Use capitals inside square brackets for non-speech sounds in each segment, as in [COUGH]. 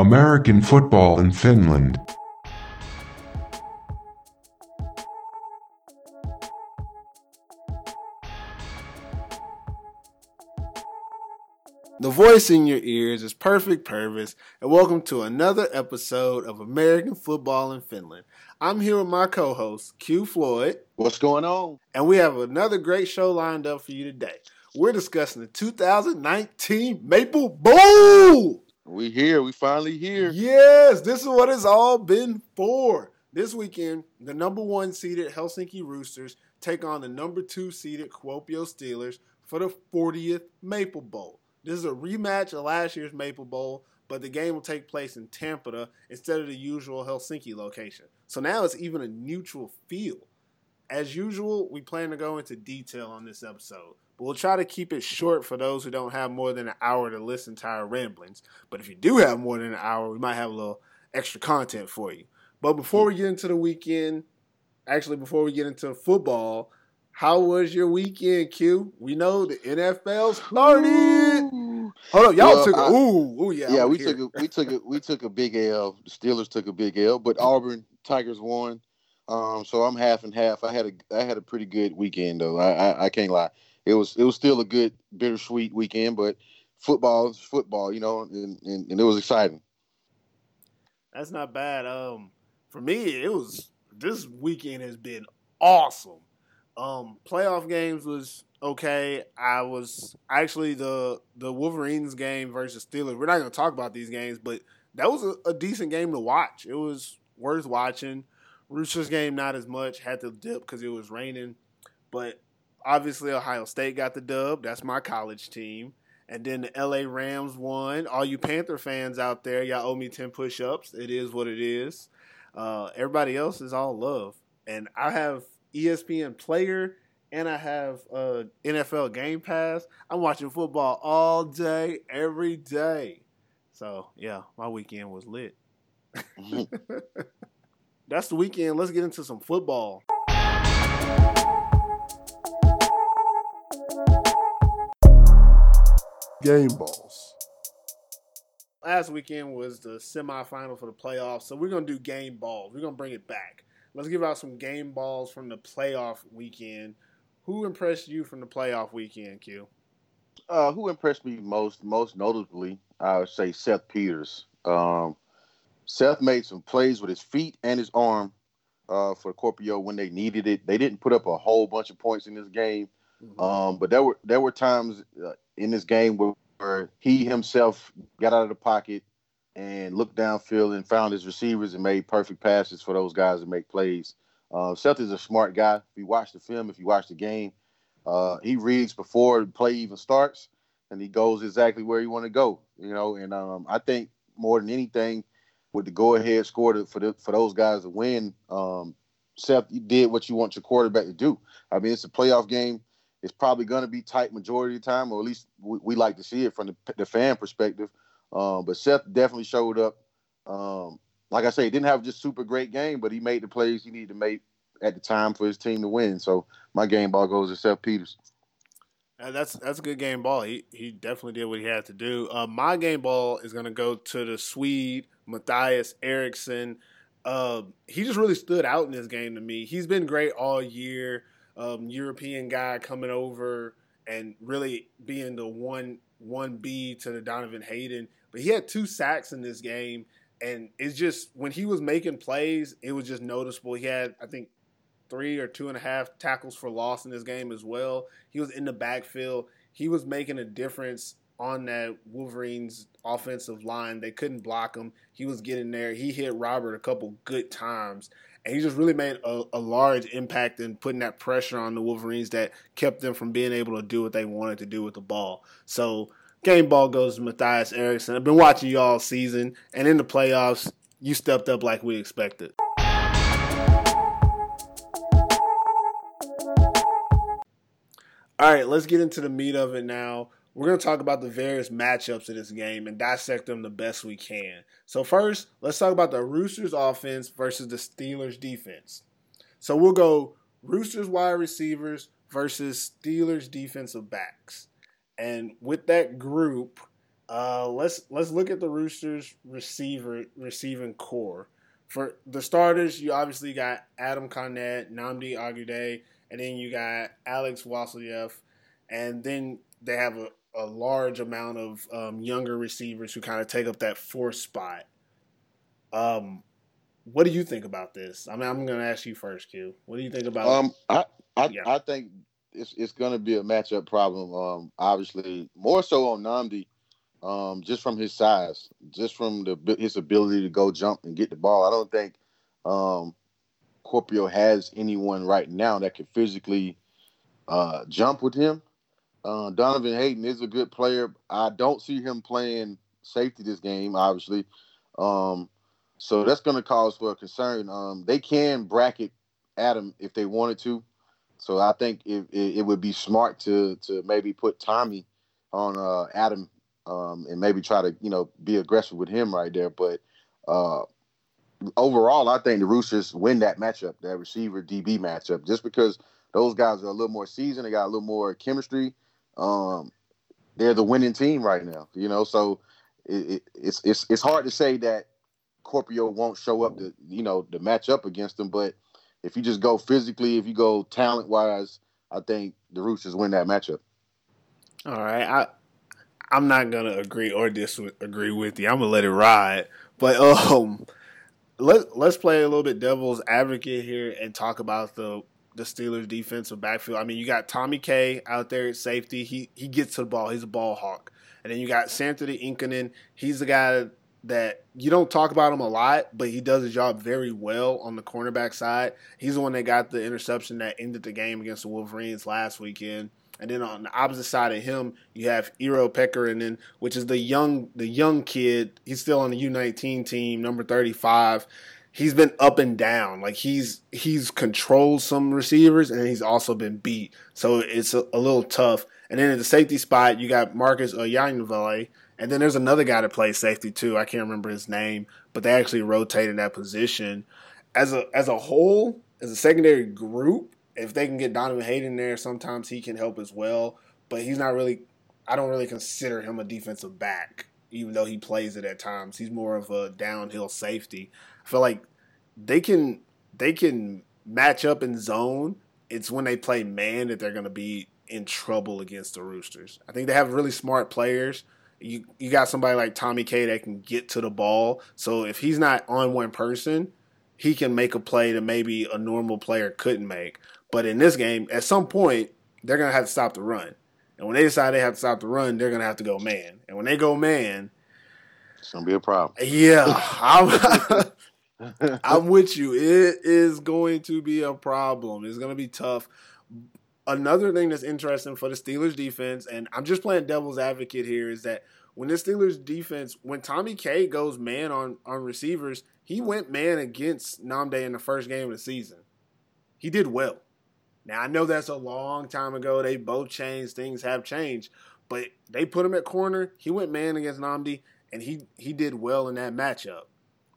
American football in Finland. The voice in your ears is Perfect Purvis, and welcome to another episode of American Football in Finland. I'm here with my co host, Q Floyd, What's going on? and we have another great show lined up for you today. We're discussing the 2019 Maple Bowl. We here. We finally here. Yes, this is what it's all been for. This weekend, the number one seeded Helsinki Roosters take on the number two seeded Kuopio Steelers for the 40th Maple Bowl. This is a rematch of last year's Maple Bowl, but the game will take place in Tampere instead of the usual Helsinki location. So now it's even a neutral field. As usual, we plan to go into detail on this episode, we'll try to keep it short for those who don't have more than an hour to listen to our ramblings. But if you do have more than an hour, we might have a little extra content for you. But before we get into the weekend, actually, before we get into football, how was your weekend, Q? We know the NFL started. Hold up, y'all Well, took a I- ooh, ooh, yeah. Yeah, we took a we took a we took a big L. The Steelers took a big L, but Auburn Tigers won. Um, so I'm half and half. I had a I had a pretty good weekend though. I, I I can't lie. It was it was still a good bittersweet weekend, but football is football, you know, and, and, and it was exciting. That's not bad. Um, for me, it was this weekend has been awesome. Um, playoff games was okay. I was actually the the Wolverines game versus Steelers. We're not going to talk about these games, but that was a, a decent game to watch. It was worth watching. Roosters game not as much. Had to dip because it was raining, but obviously Ohio State got the dub. That's my college team. And then the LA Rams won. All you Panther fans out there, y'all owe me 10 push ups. It is what it is. Uh, everybody else is all love. And I have ESPN Player and I have uh, NFL Game Pass. I'm watching football all day, every day. So, yeah, my weekend was lit. [LAUGHS] [LAUGHS] That's the weekend. Let's get into some football. Game balls. Last weekend was the semifinal for the playoffs, so we're gonna do game balls. We're gonna bring it back. Let's give out some game balls from the playoff weekend. Who impressed you from the playoff weekend, Q? Uh, who impressed me most, most notably, I would say Seth Peters. Um, Seth made some plays with his feet and his arm uh, for Kuopio when they needed it. They didn't put up a whole bunch of points in this game, um, but there were there were times uh, in this game where, where he himself got out of the pocket and looked downfield and found his receivers and made perfect passes for those guys to make plays. Uh, Seth is a smart guy. If you watch the film, if you watch the game, uh, he reads before the play even starts, and he goes exactly where you want to go. You know, and um, I think more than anything, with the go-ahead score to, for the, for those guys to win, um, Seth did what you want your quarterback to do. I mean, it's a playoff game. It's probably going to be tight majority of the time, or at least we, we like to see it from the, the fan perspective. Um, but Seth definitely showed up. Um, like I say, he didn't have just super great game, but he made the plays he needed to make at the time for his team to win. So my game ball goes to Seth Peters. Uh, that's that's a good game ball. He he definitely did what he had to do. Uh, my game ball is going to go to the Swede Matthias Eriksson. Uh, he just really stood out in this game to me. He's been great all year. Um, European guy coming over and really being the one one B to the Donovan Hayden. But he had two sacks in this game, and it's just when he was making plays, it was just noticeable. He had I think three or two and a half tackles for loss in this game as well. He was in the backfield. He was making a difference on that Wolverines offensive line. They couldn't block him. He was getting there. He hit Robert a couple good times. And he just really made a, a large impact in putting that pressure on the Wolverines that kept them from being able to do what they wanted to do with the ball. So game ball goes to Matthias Eriksson. I've been watching you all season, and in the playoffs, you stepped up like we expected. All right, let's get into the meat of it now. We're going to talk about the various matchups of this game and dissect them the best we can. So, first, let's talk about the Roosters offense versus the Steelers defense. So, we'll go Roosters wide receivers versus Steelers defensive backs. And with that group, Uh, let's let's look at the Roosters receiver receiving corps. For the starters, you obviously got Adam Cornett, Nnamdi Agude, and then you got Alex Wasiliev, and then they have a, a large amount of um, younger receivers who kind of take up that fourth spot. Um, what do you think about this? I mean, I'm going to ask you first, Q. What do you think about? Um, I I, Yeah. I think it's it's going to be a matchup problem. Um, obviously more so on Nnamdi, um, just from his size, just from the his ability to go jump and get the ball. I don't think um, Kuopio has anyone right now that can physically uh, jump with him. Uh, Donovan Hayden is a good player. I don't see him playing safety this game, obviously. Um, so that's going to cause for a concern. Um, they can bracket Adam if they wanted to. So I think it, it, it would be smart to to maybe put Tommy on uh, Adam um, and maybe try to you know be aggressive with him right there. But uh, overall, I think the Roosters win that matchup, that receiver DB matchup, just because those guys are a little more seasoned, they got a little more chemistry. Um, they're the winning team right now, you know. So it, it, it's it's it's hard to say that Kuopio won't show up to you know the matchup against them, but if you just go physically, if you go talent wise, I think the Roosters win that matchup. All right, I I'm not gonna agree or disagree with you. I'm gonna let it ride. But um, let let's play a little bit devil's advocate here and talk about the the Steelers defensive backfield. I mean, you got Tommy K out there at safety. He he gets to the ball. He's a ball hawk. And then you got Sanford Inkanen. He's the guy that you don't talk about him a lot, but he does his job very well on the cornerback side. He's the one that got the interception that ended the game against the Wolverines last weekend. And then on the opposite side of him, you have Eero Pekkarinen, which is the young the young kid. He's still on the U19 team, number 35. He's been up and down. Like he's he's controlled some receivers and he's also been beat. So it's a, a little tough. And then at the safety spot, you got Marcus Oyanvale, and then there's another guy that plays safety too. I can't remember his name, but they actually rotated that position. As a as a whole, as a secondary group, if they can get Donovan Hayden there, sometimes he can help as well. But he's not really. I don't really consider him a defensive back, even though he plays it at times. He's more of a downhill safety. Feel like they can they can match up in zone. It's when they play man that they're going to be in trouble against the Roosters. I think they have really smart players. You you got somebody like Tommy K that can get to the ball. So if he's not on one person, he can make a play that maybe a normal player couldn't make. But in this game, at some point, they're gonna have to stop the run. And when they decide they have to stop the run, they're gonna have to go man. And when they go man, It's gonna be a problem. yeah, [LAUGHS] I'm, with you. It is going to be a problem. It's going to be tough. Another thing that's interesting for the Steelers defense, and I'm just playing devil's advocate here, is that when the Steelers defense, when Tommy K goes man on on receivers, he went man against Nnamdi in the first game of the season. He did well. Now I know that's a long time ago. They both changed. Things have changed, but they put him at corner. He went man against Nnamdi, and he he did well in that matchup.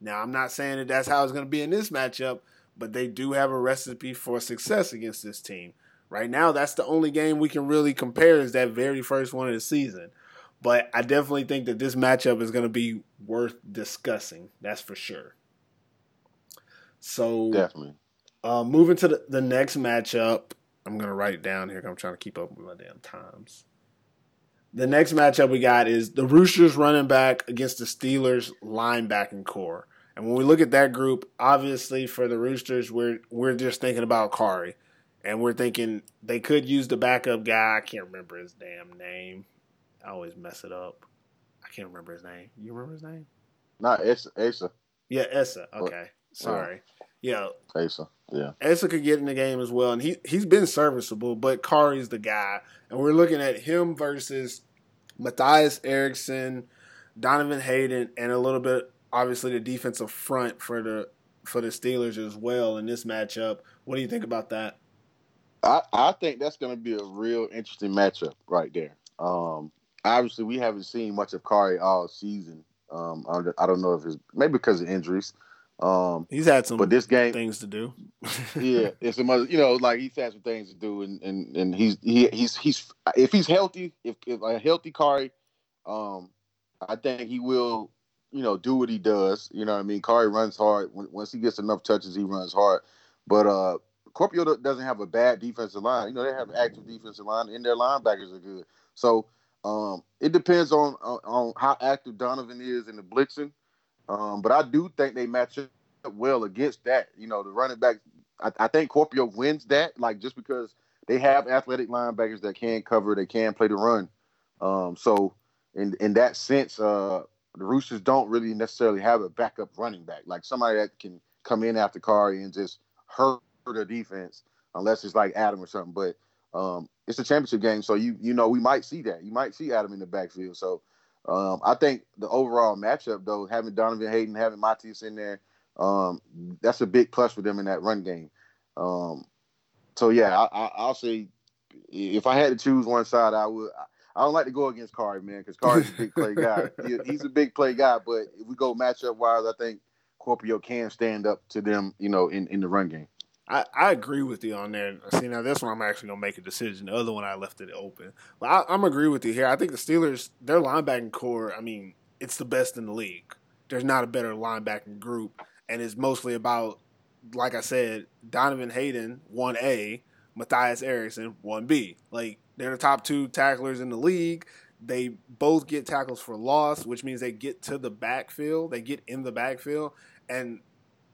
Now I'm not saying that that's how it's going to be in this matchup, but they do have a recipe for success against this team. Right now, that's the only game we can really compare is that very first one of the season. But I definitely think that this matchup is going to be worth discussing. That's for sure. So Definitely. uh, moving to the, the next matchup, I'm gonna write it down here. I'm trying to keep up with my damn times. The next matchup we got is the Roosters running back against the Steelers linebacking corps. And when we look at that group, obviously for the Roosters, we're we're just thinking about Kari, and we're thinking they could use the backup guy. I can't remember his damn name. I always mess it up. I can't remember his name. You remember his name? Not Asa. Asa. Yeah, Essa. Okay, sorry. Yeah, Asa. Yeah. Essa could get in the game as well, and he he's been serviceable. But Kari's the guy, and we're looking at him versus Matthias Eriksson, Donovan Hayden, and a little bit obviously the defensive front for the for the Steelers as well in this matchup. What do you think about that? I, I think that's going to be a real interesting matchup right there. Um, obviously, we haven't seen much of Kari all season. Um, I, don't- I don't know if it's maybe because of injuries. Um, He's had some but this game, things to do. [LAUGHS] yeah, it's some other, you know, like he's had some things to do, and and, and he's he, he's he's if he's healthy, if, if a healthy Kari, um, I think he will, you know, do what he does. You know what I mean? Khari runs hard. Once he gets enough touches, he runs hard. But uh Kuopio doesn't have a bad defensive line. You know, they have an active defensive line, and their linebackers are good. So um, it depends on, on, on how active Donovan is in the blitzing. Um, but I do think they match up well against that. You know, the running back. I, I think Kuopio wins that, like just because they have athletic linebackers that can cover, they can play the run. Um, so in in that sense, uh, the Roosters don't really necessarily have a backup running back, like somebody that can come in after Khari and just hurt the defense, unless it's like Adam or something. But um, it's a championship game, so you you know we might see that. You might see Adam in the backfield. So um, I think the overall matchup, though, having Donovan Hayden, having Matthias in there, um, that's a big plus for them in that run game. Um, so yeah, I, will say if I had to choose one side, I would. I don't like to go against Khari, man, because Khari's a big play guy. [LAUGHS] He, he's a big play guy, but if we go matchup wise, I think Kuopio can stand up to them, you know, in, in the run game. I, I agree with you on there. See, now that's one I'm actually gonna make a decision. The other one I left it open. But I, I'm agree with you here. I think the Steelers, their linebacking corps, I mean, it's the best in the league. There's not a better linebacking group, and it's mostly about, like I said, Donovan Hayden one A, Matthias Eriksson, one B. Like they're the top two tacklers in the league. They both get tackles for loss, which means they get to the backfield. They get in the backfield, and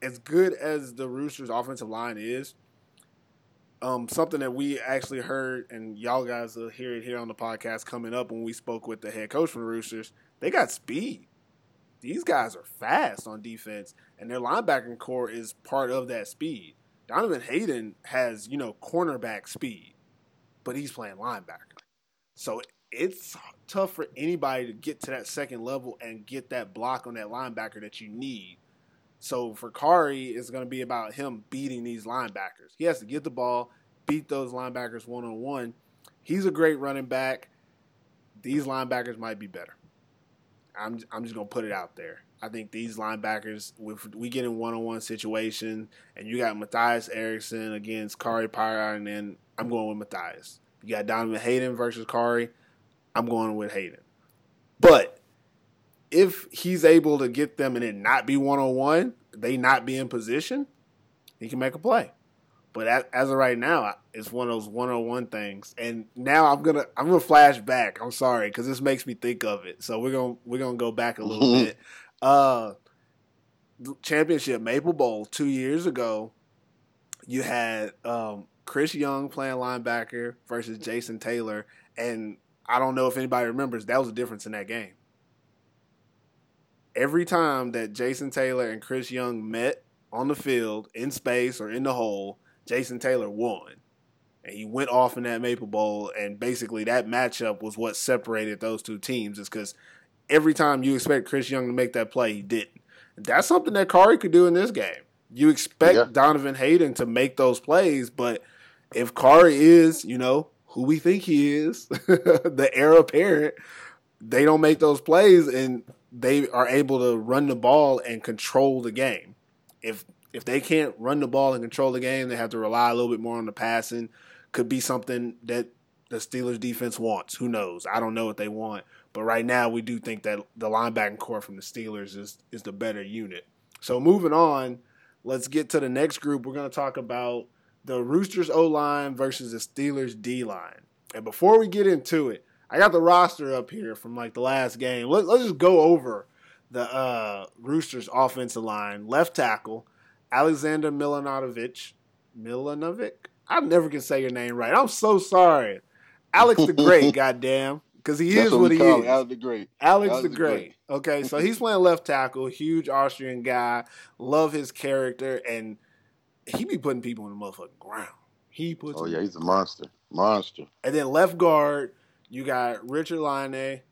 as good as the Roosters' offensive line is, um, something that we actually heard, and y'all guys will hear it here on the podcast coming up when we spoke with the head coach from the Roosters. They got speed. These guys are fast on defense, and their linebacking corps is part of that speed. Donovan Hayden has, you know, cornerback speed, but he's playing linebacker. So it's tough for anybody to get to that second level and get that block on that linebacker that you need so for Kari, it's going to be about him beating these linebackers. He has to get the ball, beat those linebackers one on one. He's a great running back. These linebackers might be better. I'm I'm just gonna put it out there. I think these linebackers, if we get in one on one situation, and you got Matthias Eriksson against Kari Payar, and then I'm going with Matthias. You got Donovan Hayden versus Khari. I'm going with Hayden. But if he's able to get them and it not be one on one, they not be in position, he can make a play. But as of right now, it's one of those one on one things. And now I'm gonna I'm gonna flash back. I'm sorry because this makes me think of it. So we're gonna we're gonna go back a little [LAUGHS] bit. Uh, championship Maple Bowl two years ago, you had um, Chris Young playing linebacker versus Jason Taylor, and I don't know if anybody remembers that was a difference in that game every time that Jason Taylor and Chris Young met on the field in space or in the hole, Jason Taylor won. And he went off in that Maple Bowl, and basically that matchup was what separated those two teams. Is because every time you expect Chris Young to make that play, he didn't. That's something that Khari could do in this game. You expect yeah. Donovan Hayden to make those plays, but if Khari is, you know, who we think he is, [LAUGHS] the heir apparent, they don't make those plays, and they are able to run the ball and control the game. If if they can't run the ball and control the game, they have to rely a little bit more on the passing. Could be something that the Steelers defense wants. Who knows? I don't know what they want. But right now we do think that the linebacking corps from the Steelers is is the better unit. So moving on, let's get to the next group. We're gonna talk about the Roosters O line versus the Steelers D line. And before we get into it, I got the roster up here from like the last game. Let, us just go over the uh, Roosters offensive line. Left tackle, Alexander Milanovic. Milanovic? I never can say your name right. I'm so sorry. Alex the Great, [LAUGHS] goddamn. Because he That's is what, what he is. Alex the Great. Alex, Alex the, the Great. Great. Okay, so he's playing left tackle, huge Austrian guy. Love his character, and he be putting people in the motherfucking ground. He puts. Oh yeah, he's a monster, monster. And then left guard, you got Richard Lyonnais.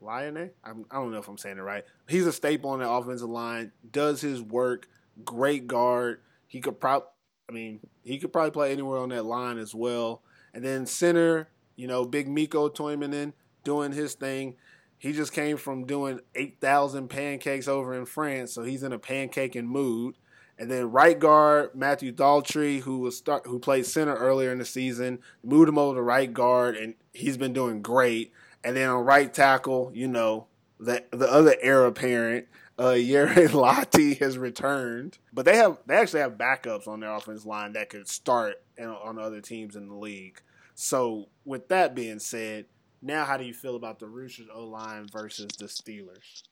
Lyonnais? I'm, I do not know if I'm saying it right. He's a staple on the offensive line. Does his work. Great guard. He could probably. I mean, he could probably play anywhere on that line as well. And then center, you know, Big Mikko Toiminen doing his thing. He just came from doing 8,000 pancakes over in France, so he's in a pancaking mood. And then right guard Matthew Daltrey, who was start, who played center earlier in the season, moved him over to right guard, and he's been doing great. And then on right tackle, you know, the the other heir apparent, uh, [LAUGHS] Jere Lati has returned, but they have they actually have backups on their offense line that could start on other teams in the league. So with that being said, now how do you feel about the Roosters O line versus the Steelers?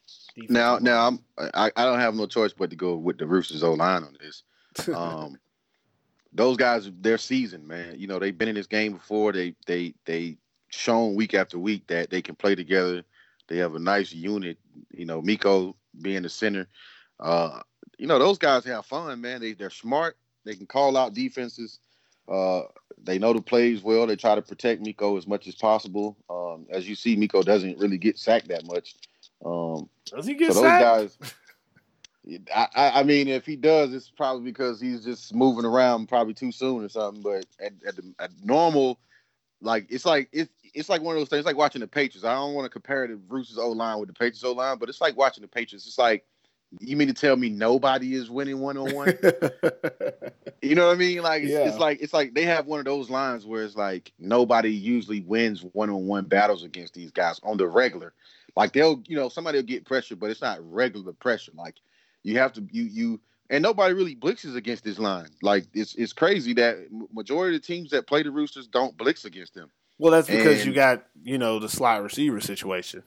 Now, now I'm I, I don't have no choice but to go with the Roosters O line on this. [LAUGHS] Um, those guys, they're seasoned, man. You know, they've been in this game before. They they they shown week after week that they can play together. They have a nice unit. You know, Mikko being the center. Uh, you know, those guys have fun, man. They they're smart. They can call out defenses. Uh, they know the plays well. They try to protect Miko as much as possible. Um, as you see, Miko doesn't really get sacked that much. Um, Does he get so sacked? Those guys, [LAUGHS] I, I, mean, if he does, it's probably because he's just moving around probably too soon or something. But at, at, the, at normal, like it's like it's it's like one of those things. It's like watching the Patriots. I don't want to compare the Bruce's O line with the Patriots O line, but it's like watching the Patriots. It's like you mean to tell me nobody is winning one on one? You know what I mean? Like it's, yeah. it's, like it's like they have one of those lines where it's like nobody usually wins one on one battles against these guys on the regular. Like they'll, you know, somebody will get pressure, but it's not regular pressure. Like you have to you you and nobody really blitzes against this line. Like it's it's crazy that majority of the teams that play the Roosters don't blitz against them. Well, that's because and, you got you know the slot receiver situation.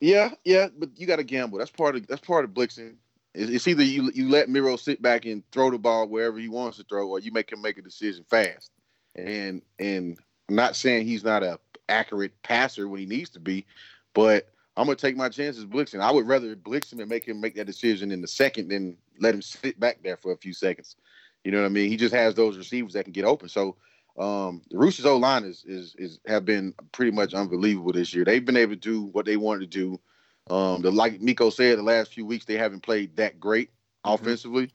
Yeah, yeah, but you got to gamble. That's part of that's part of blitzing. It's either you you let Miro sit back and throw the ball wherever he wants to throw, or you make him make a decision fast. And and I'm not saying he's not a accurate passer when he needs to be, but I'm gonna take my chances blitzing. I would rather blitz him and make him make that decision in the second than let him sit back there for a few seconds. You know what I mean? He just has those receivers that can get open. So um, the Roosters O line is, is is have been pretty much unbelievable this year. They've been able to do what they wanted to do um, the like Miko said, the last few weeks they haven't played that great mm-hmm. offensively,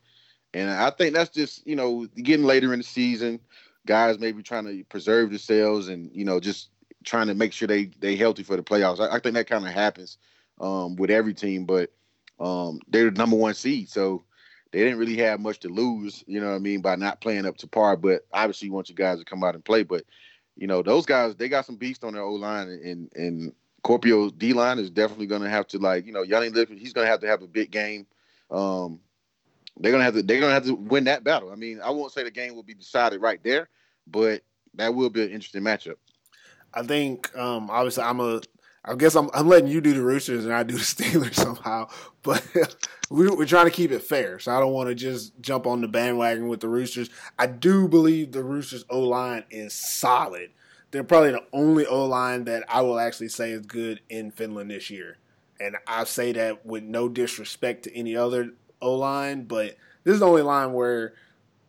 and I think that's just you know getting later in the season, guys maybe trying to preserve themselves and you know just trying to make sure they they healthy for the playoffs. I, I think that kind of happens um, with every team, but um, they're the number one seed, so they didn't really have much to lose. You know what I mean by not playing up to par. But obviously, you want you guys to come out and play. But you know those guys, they got some beast on their O line, and and Kuopio D line is definitely going to have to like you know Yanni Lippert, he's going to have to have a big game. Um, they're going to have to they're going to have to win that battle. I mean, I won't say the game will be decided right there, but that will be an interesting matchup. I think um, obviously I'm a I guess I'm I'm letting you do the Roosters and I do the [LAUGHS] Steelers somehow, but [LAUGHS] we, are trying to keep it fair. So I don't want to just jump on the bandwagon with the Roosters. I do believe the Roosters O line is solid they're probably the only O line that I will actually say is good in Finland this year. And I say that with no disrespect to any other O line, but this is the only line where,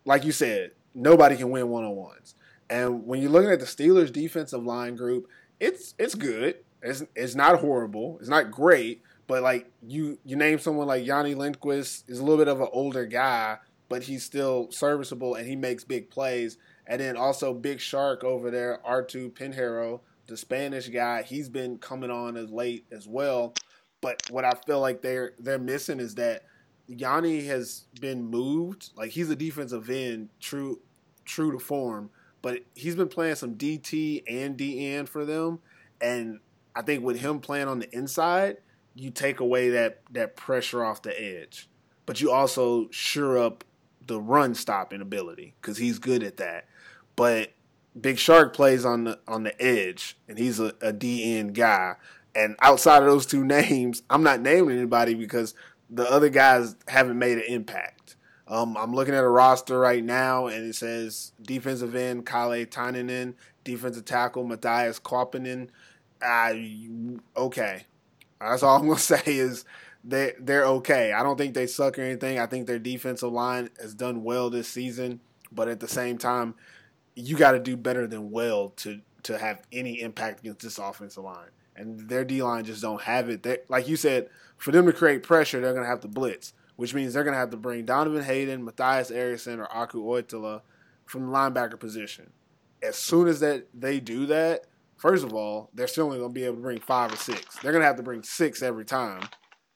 like you said, nobody can win one on ones. And when you're looking at the Steelers' defensive line group, it's it's good. It's it's not horrible. It's not great, but like you you name someone like Yanni Lindquist is a little bit of an older guy, but he's still serviceable and he makes big plays. And then also Big Shark over there, Artu Pinheiro, the Spanish guy, he's been coming on as late as well. But what I feel like they're they're missing is that Yanni has been moved. Like he's a defensive end, true true to form, but he's been playing some DT and DN for them. And I think with him playing on the inside, you take away that that pressure off the edge. But you also sure up the run stopping ability because he's good at that. But Big Shark plays on the on the edge, and he's a, a DN guy. And outside of those two [LAUGHS] names, I'm not naming anybody because the other guys haven't made an impact. Um, I'm looking at a roster right now, and it says defensive end Kalle Taininen, defensive tackle Matthias Kauppinen. Uh, okay, that's all I'm gonna [LAUGHS] say is they they're okay. I don't think they suck or anything. I think their defensive line has done well this season, but at the same time, you got to do better than well to to have any impact against this offensive line. And their D line just don't have it. They, like you said, for them to create pressure, they're to have to blitz, which means they're to have to bring Donovan Hayden, Matthias Eriksson, or Aku Oitala from the linebacker position. As soon as that they do that, first of all, they're still only going to be able to bring five or six. They're going to have to bring six every time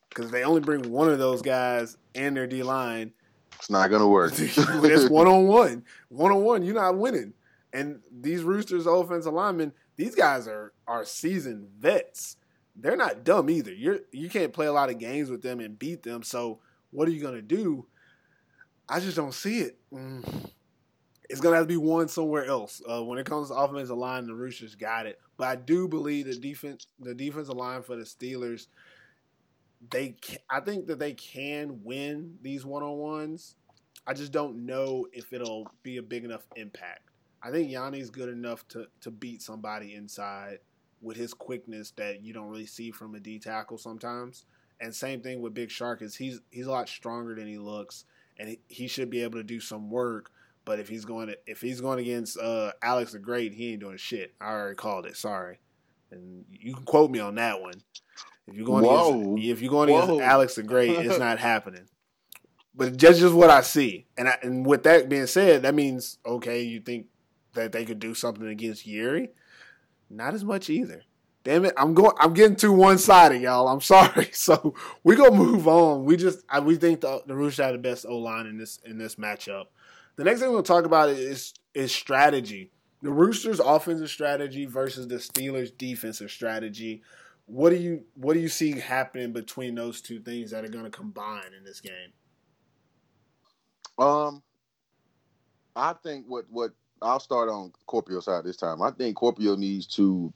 because if they only bring one of those guys and their D line it's not going to work. [LAUGHS] it's one on one. One on one, you're not winning. And these Roosters offensive linemen, these guys are are seasoned vets. they're not dumb either. You're you can't play a lot of games with them and beat them. So what are you gonna do? I just don't see it. Mm. It's gonna have to be one somewhere else. Uh, when it comes to offensive line, the Roosters got it. But I do believe the defense, the defensive line for the Steelers, they, I think that they can win these one on ones. I just don't know if it'll be a big enough impact. I think Yanni's good enough to to beat somebody inside with his quickness that you don't really see from a D tackle sometimes. And same thing with Big Shark is he's he's a lot stronger than he looks, and he, he should be able to do some work. But if he's going to if he's going against uh, Alex the Great, he ain't doing shit. I already called it. Sorry, and you can quote me on that one. If you're going Whoa. against if you're going Whoa. against Alex the Great, it's [LAUGHS] not happening. But just just what I see, and I, and with that being said, that means okay, you think that they could do something against Yuri? Not as much either. Damn it, I'm going. I'm getting too one sided, y'all. I'm sorry. [LAUGHS] So we gonna move on. We just I, we think the the Roosters have the best O line in this in this matchup. The next thing we'll talk about is is strategy. The Roosters' offensive strategy versus the Steelers' defensive strategy. What do you what do you see happening between those two things that are going to combine in this game? Um, I think what what I'll start on Kuopio side this time. I think Kuopio needs to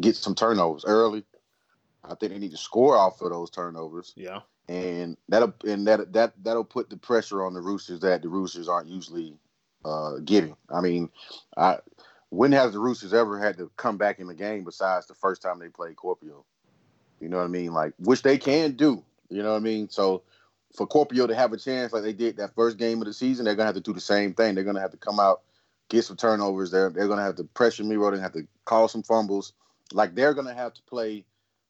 get some turnovers early. I think they need to score off of those turnovers. Yeah. And that'll and that that that'll put the pressure on the Roosters that the Roosters aren't usually uh, getting. I mean, I when has the Roosters ever had to come back in the game besides the first time they played Kuopio? You know what I mean? Like, which they can do. You know what I mean? So for Kuopio to have a chance like they did that first game of the season, they're gonna have to do the same thing. They're gonna have to come out, get some turnovers. They're they're gonna have to pressure Miro. They're gonna have to call some fumbles. Like they're gonna have to play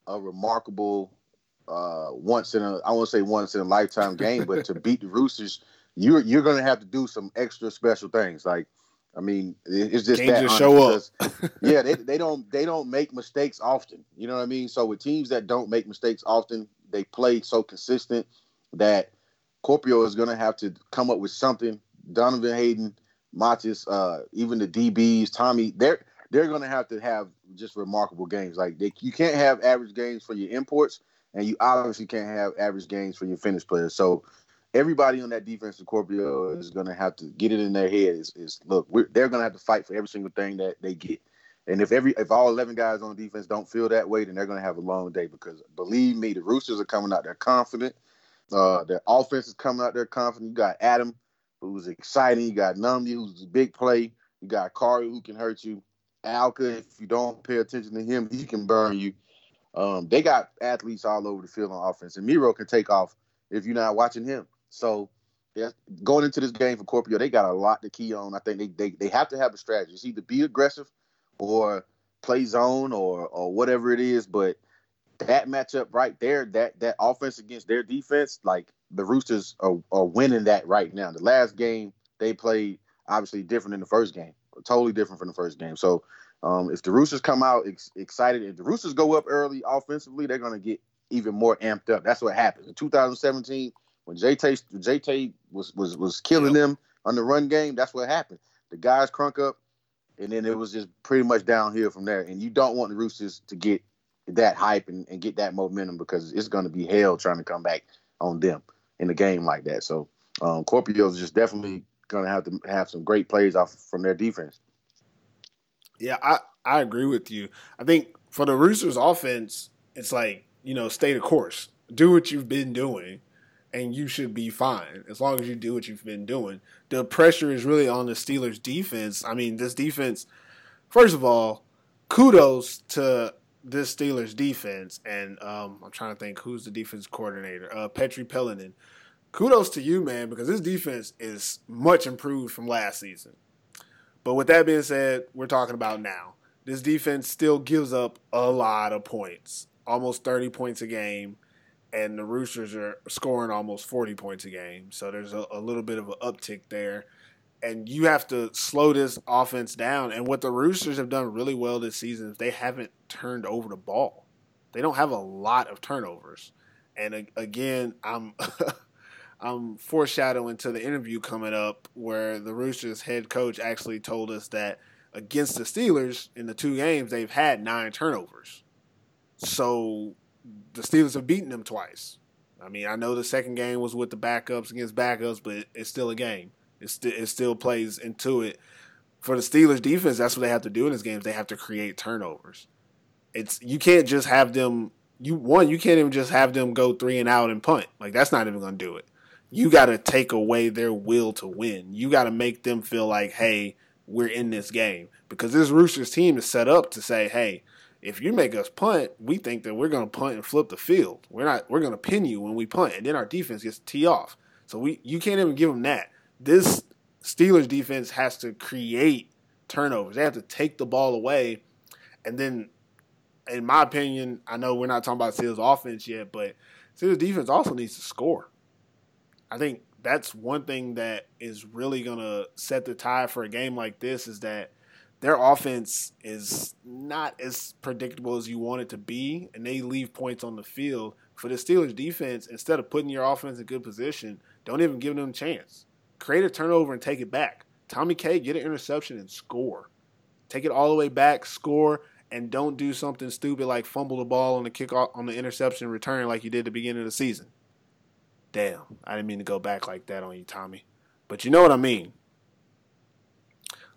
a remarkable uh, once in a I won't say once in a lifetime game, but to beat the Roosters, you're you're gonna have to do some extra special things. Like I mean, it's just that just show up. [LAUGHS] yeah, they they don't they don't make mistakes often. You know what I mean? So with teams that don't make mistakes often, they play so consistent that Kuopio is gonna have to come up with something. Donovan Hayden, Matis, uh, even the DBs, Tommy, they're they're going to have to have just remarkable games. Like they, you can't have average games for your imports, and you obviously can't have average games for your Finnish players. So everybody on that defensive Kuopio is going to have to get it in their head. Is, is look, they're going to have to fight for every single thing that they get. And if every if all eleven guys on defense don't feel that way, then they're going to have a long day. Because believe me, the Roosters are coming out there confident. Uh, their offense is coming out there confident. You got Adam, who's exciting. You got Numby, who's a big play. You got Kari, who can hurt you. Alka, if you don't pay attention to him, he can burn you. Um, they got athletes all over the field on offense, and Miro can take off if you're not watching him. So, yeah, going into this game for Kuopio, they got a lot to key on. I think they they, they have to have a strategy. It's either be aggressive or play zone or or whatever it is. But that matchup right there, that that offense against their defense, like the Roosters are, are winning that right now. The last game they played obviously different than the first game totally different from the first game. So um, if the Roosters come out ex- excited, if the Roosters go up early offensively, they're going to get even more amped up. That's what happened in 2017 when JT JT was was was killing yep. them on the run game. That's what happened. The guys crunk up, and then it was just pretty much downhill from there. And you don't want the Roosters to get that hype and, and get that momentum because it's going to be hell trying to come back on them in a game like that. So um, Kuopio is just definitely going to have to have some great plays off from their defense. Yeah, I, I agree with you. I think for the Roosters offense, it's like, you know, stay the course. Do what you've been doing and you should be fine as long as you do what you've been doing. The pressure is really on the Steelers defense. I mean, this defense first of all, kudos to this Steelers defense and um, I'm trying to think who's the defense coordinator. Uh Petri Pellonen kudos to you, man, because this defense is much improved from last season. But with that being said, we're talking about now. This defense still gives up a lot of points, almost 30 points a game, and the Roosters are scoring almost 40 points a game. So there's a, a little bit of an uptick there. And you have to slow this offense down. And what the Roosters have done really well this season is they haven't turned over the ball. They don't have a lot of turnovers. And again, I'm [LAUGHS] I'm foreshadowing to the interview coming up where the Roosters head coach actually told us that against the Steelers in the two games they've had nine turnovers. So the Steelers have beaten them twice. I mean, I know the second game was with the backups against backups, but it's still a game. It, st- it still plays into it. For the Steelers defense, that's what they have to do in this game. They have to create turnovers. It's you can't just have them. You one, you can't even just have them go three and out and punt. Like that's not even going to do it. You got to take away their will to win. You got to make them feel like, hey, we're in this game because this Roosters team is set up to say, hey, if you make us punt, we think that we're going to punt and flip the field. We're not. We're going to pin you when we punt, and then our defense gets tee off. So we, you can't even give them that. This Steelers defense has to create turnovers. They have to take the ball away, and then, in my opinion, I know we're not talking about Steelers offense yet, but Steelers defense also needs to score. I think that's one thing that is really going to set the tie for a game like this is that their offense is not as predictable as you want it to be, and they leave points on the field. For the Steelers defense, instead of putting your offense in good position, don't even give them a chance. Create a turnover and take it back. Tommy K, get an interception and score. Take it all the way back, score, and don't do something stupid like fumble the ball on the kickoff on the interception return like you did at the beginning of the season. Damn, I didn't mean to go back like that on you, Tommy. But you know what I mean.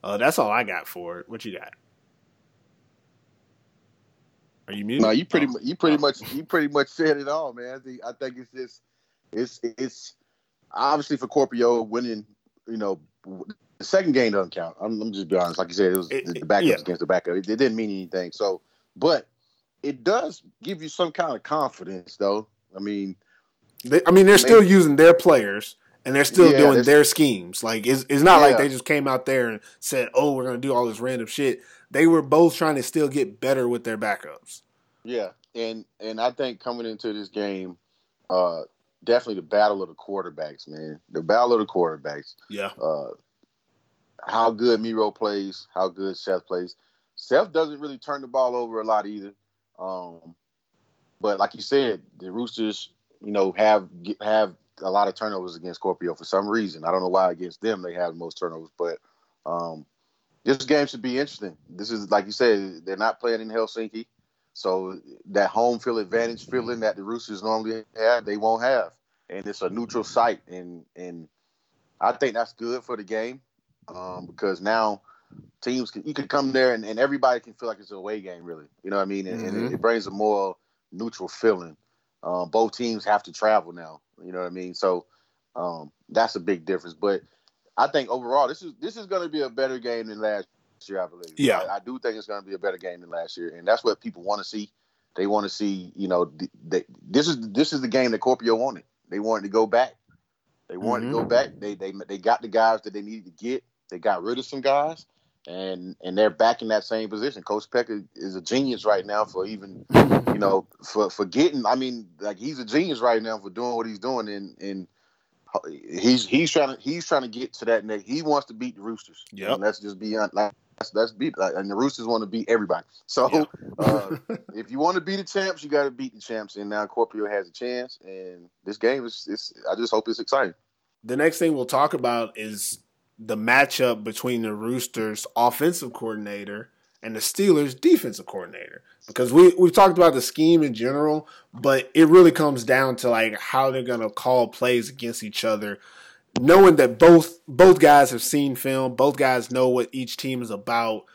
Uh, that's all I got for it. What you got? Are you muted? No, you pretty Oh. you pretty Oh. much you pretty much said it all, man. I think I think it's just it's it's obviously for Kuopio winning. You know, the second game doesn't count. I'm, I'm just be honest. Like you said, it was It- the backups yeah. against the backup. It, it didn't mean anything. So, but it does give you some kind of confidence, though. I mean, They, I mean, they're still using their players and they're still Yeah, doing their schemes. Like it's, it's not like they just came out there and said, "Oh, we're going to do all this random shit." They were both trying to still get better with their backups. yeah, and and I think coming into this game, uh, definitely the battle of the quarterbacks, man. The battle of the quarterbacks. Yeah, uh, how good Miro plays, how good Seth plays. Seth doesn't really turn the ball over a lot either. Um, but like you said, the Roosters, you know, have have a lot of turnovers against Scorpio for some reason. I don't know why against them they have the most turnovers, but um, this game should be interesting. This is like you said, they're not playing in Helsinki, so that home field advantage feeling that the Roosters normally have, they won't have, and it's a neutral site, and and I think that's good for the game um, because now teams can you can come there and, and everybody can feel like it's a away game, really. You know what I mean? And, and it, it brings a more neutral feeling. Um, both teams have to travel now. You know what I mean? So um, that's a big difference. But I think overall, this is this is going to be a better game than last year. I believe. Yeah. I, I do think it's going to be a better game than last year, and that's what people want to see. They want to see, you know, th- th- this is this is the game that Kuopio wanted. They wanted to go back. They wanted to go Mhm. back. They they they got the guys that they needed to get. They got rid of some guys, and and they're back in that same position. Coach Peck is a genius right now for even you know for for getting. I mean, like he's a genius right now for doing what he's doing, and and he's he's trying to he's trying to get to that next. He wants to beat the Roosters. Yep. And let's just be on. Like, let's, let's beat like, and the Roosters want to beat everybody. So uh, if you want to beat the champs, you got to beat the champs. And now Scorpio has a chance. And this game is, is I just hope it's exciting. the next thing we'll talk about is the matchup between the Roosters offensive coordinator and the Steelers defensive coordinator. Because we we've talked about the scheme in general, but it really comes down to like how they're gonna call plays against each other. Knowing that both both guys have seen film, both guys know what each team is about.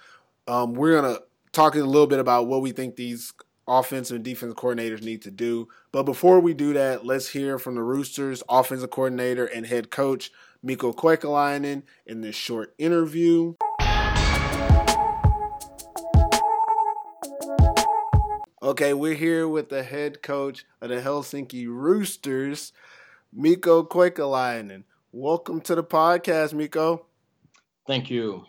Um, we're gonna talk a little bit about what we think these offensive and defensive coordinators need to do. But before we do that, let's hear from the Roosters offensive coordinator and head coach Miko Kwekalainen in this short interview. Okay, we're here with the head coach of the Helsinki Roosters, Miko Kwekalainen. Welcome to the podcast, Miko. Thank you.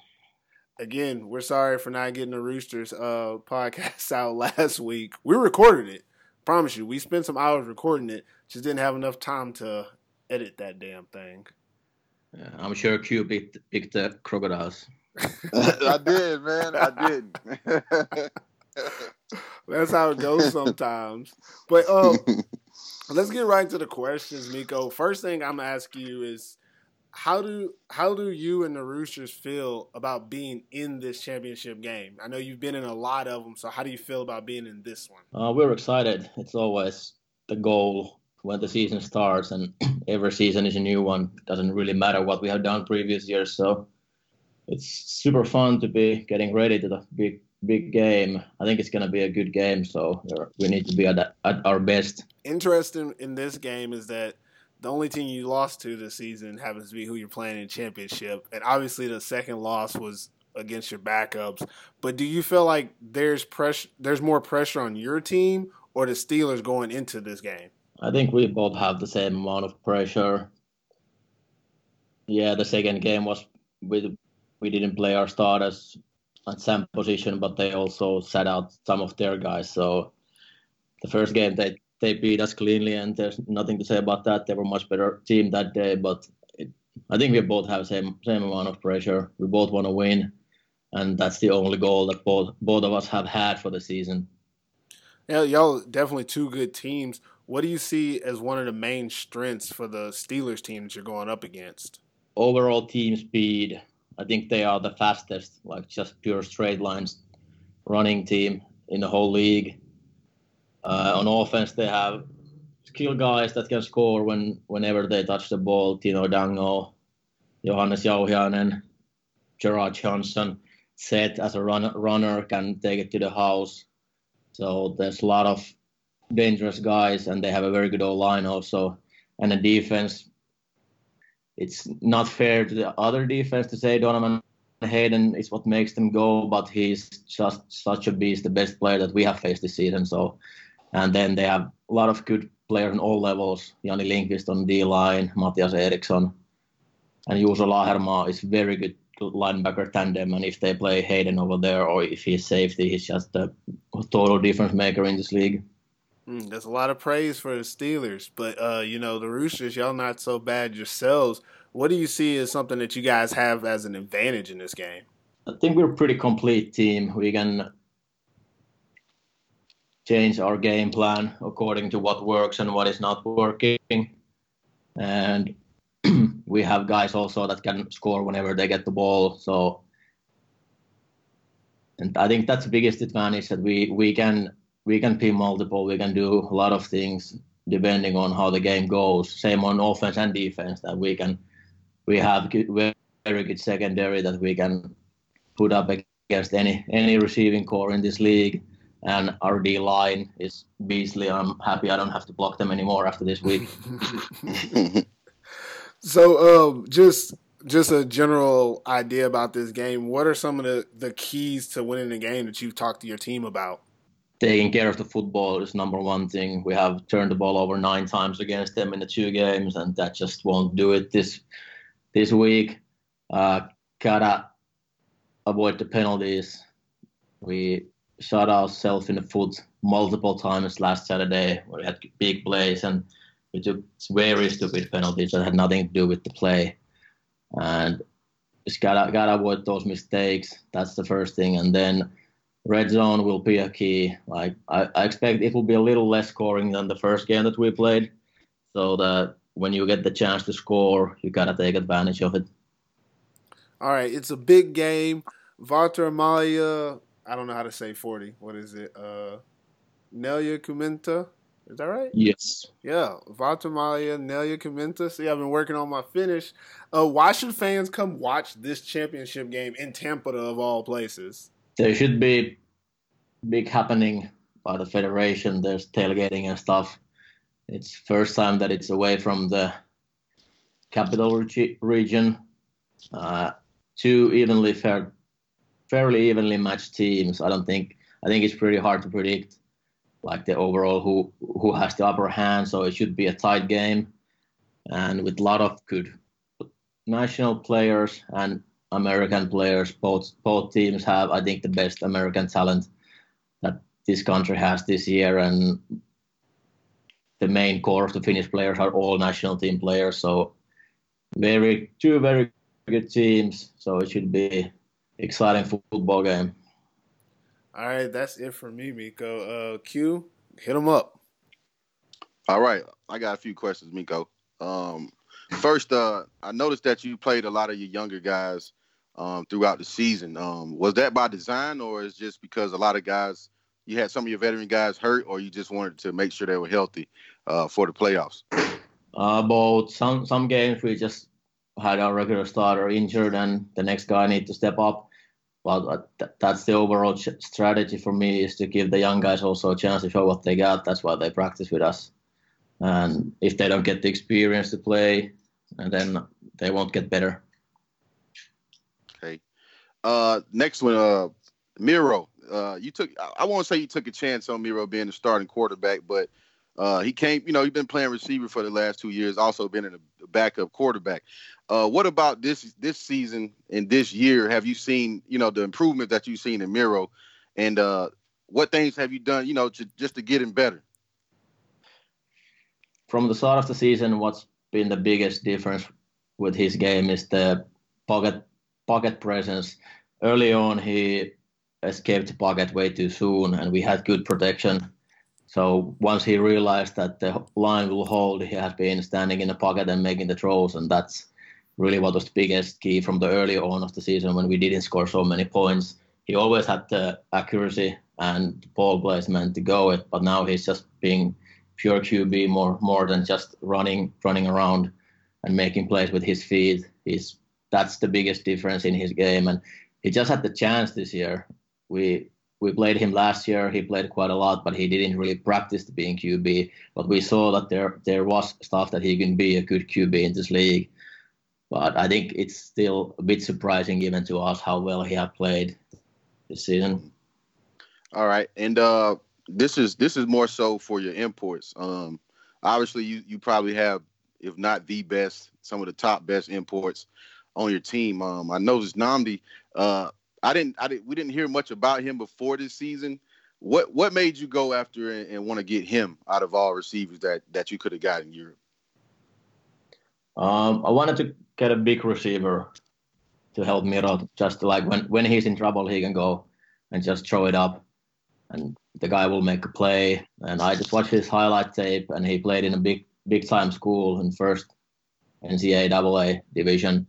Again, we're sorry for not getting the Roosters uh, [LAUGHS] podcast out last week. We recorded it. Promise you, we spent some hours recording it. Just didn't have enough time to edit that damn thing. Uh, I'm sure Q picked, picked the crocodiles. [LAUGHS] I did, man. I did. [LAUGHS] That's how it goes sometimes. But um, let's get right to the questions, Miko. First thing I'm gonna ask you is, how do how do you and the Roosters feel about being in this championship game? I know you've been in a lot of them, so how do you feel about being in this one? Uh, we're excited. It's always the goal when the season starts, and [CLEARS THROAT] every season is a new one. Doesn't really matter what we have done previous years, so it's super fun to be getting ready to the big big game. I think it's going to be a good game, so we need to be at, at our best. Interesting in this game is that the only team you lost to this season happens to be who you're playing in championship, and obviously the second loss was against your backups. But do you feel like there's pressure? There's more pressure on your team or the Steelers going into this game? I think we both have the same amount of pressure. Yeah, the second game was we we didn't play our starters at same position, but they also set out some of their guys. So the first game they they beat us cleanly, and there's nothing to say about that. They were much better team that day, but it, I think we both have same same amount of pressure. We both want to win, and that's the only goal that both both of us have had for the season. Yeah, y'all definitely two good teams. What do you see as one of the main strengths for the Steelers team that you're going up against? Overall team speed. I think they are the fastest, like just pure straight lines running team in the whole league. Uh, on offense, they have skill guys that can score when whenever they touch the ball. Tino Ndongo, Johannes Jauhiainen, Gerard Johnson, set as a run, runner can take it to the house. So there's a lot of dangerous guys, and they have a very good O line also. And the defense, it's not fair to the other defense to say Donovan Hayden is what makes them go, but he's just such a beast, the best player that we have faced this season. So and then they have a lot of good players on all levels. Jani Lindqvist on D line, Matthias Eriksson, and Juuso Lahermaa is very good linebacker tandem. And if they play Hayden over there, or if he's safety, he's just a total difference maker in this league. Mm, that's a lot of praise for the Steelers, but uh, you know the Roosters, y'all not so bad yourselves. What do you see as something that you guys have as an advantage in this game? I think we're a pretty complete team. We can change our game plan according to what works and what is not working. And [CLEARS THROAT] we have guys also that can score whenever they get the ball. So, and I think that's the biggest advantage that we we can we can be multiple. We can do a lot of things depending on how the game goes. Same on offense and defense that we can we have good, very good secondary that we can put up against any any receiving corps in this league and our D line is beastly. I'm happy I don't have to block them anymore after this week. [LAUGHS] so, um, just just a general idea about this game. What are some of the, the keys to winning the game that you've talked to your team about? Taking care of the football is number one thing. We have turned the ball over nine times against them in the two games, and that just won't do it this this week. Uh, gotta avoid the penalties. We shot ourselves in the foot multiple times last Saturday we had big plays and we took very stupid penalties that had nothing to do with the play. And just gotta gotta avoid those mistakes. That's the first thing. And then red zone will be a key. Like I, I expect it will be a little less scoring than the first game that we played. So that when you get the chance to score, you gotta take advantage of it. All right, it's a big game. Walter Amalia I don't know how to say 40. What is it? Uh, Nelia Kumenta. Is that right? Yes. Yeah. Vatamalia, Nelia Kumenta. See, I've been working on my Finnish. Uh, why should fans come watch this championship game in Tampa, of all places? There should be big happening by the federation. There's tailgating and stuff. It's first time that it's away from the capital region. Uh, two evenly fair fairly evenly matched teams. I don't think I think it's pretty hard to predict like the overall who who has the upper hand. So it should be a tight game, and with a lot of good national players and American players. Both both teams have, I think, the best American talent that this country has this year, and the main core of the Finnish players are all national team players. So very two very good teams. So it should be exciting football game. All right, that's it for me, Mikko. Uh, Q, hit them up. All right, I got a few questions, Mikko. Um, first, uh, I noticed that you played a lot of your younger guys um, throughout the season. Um, was that by design, or is just because a lot of guys you had some of your veteran guys hurt, or you just wanted to make sure they were healthy uh, for the playoffs? Uh, both. Some some games we just had our regular starter injured, and the next guy need to step up. But uh, that's the overall ch- strategy for me is to give the young guys also a chance to show what they got. That's why they practice with us. And if they don't get the experience to play, and then they won't get better. Uh, next one, uh, Miro. Uh, you took. I won't say you took a chance on Miro being the starting quarterback, but uh, he came. You know, he's been playing receiver for the last two years. Also been in a backup quarterback. Uh, what about this this season and this year? Have you seen you know the improvement that you've seen in Miro, and uh, what things have you done you know to, just to get him better? From the start of the season, what's been the biggest difference with his game is the pocket pocket presence. Early on, he escaped the pocket way too soon, and we had good protection. So once he realized that the line will hold, he has been standing in the pocket and making the throws, and that's really what was the biggest key from the early on of the season when we didn't score so many points. He always had the accuracy and ball placement to go it, but now he's just being pure QB more more than just running running around and making plays with his feet. He's that's the biggest difference in his game, and he just had the chance this year. We we played him last year. He played quite a lot, but he didn't really practice being QB. But we saw that there there was stuff that he can be a good QB in this league. But I think it's still a bit surprising even to us how well he has played this season. All right, and uh, this is this is more so for your imports. Um, obviously, you you probably have, if not the best, some of the top best imports on your team. Um, I noticed Nnamdi. Uh, I didn't, I didn't, we didn't hear much about him before this season. What what made you go after and, and want to get him out of all receivers that that you could have got in Europe? Um, I wanted to get a big receiver to help Miro. Just like when when he's in trouble, he can go and just throw it up, and the guy will make a play. And I just watched his highlight tape, and he played in a big big time school in first NCAA division,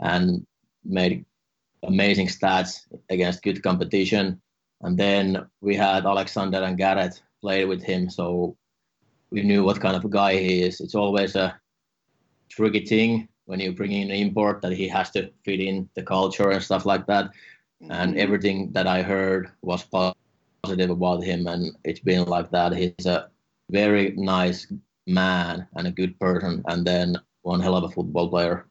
and made amazing stats against good competition. And then we had Alexander and Garrett play with him, so we knew what kind of a guy he is. It's always a tricky thing when you bring in an import that he has to fit in the culture and stuff like that. Mm-hmm. And everything that I heard was positive about him, and it's been like that. He's a very nice man and a good person, and then one hell of a football player.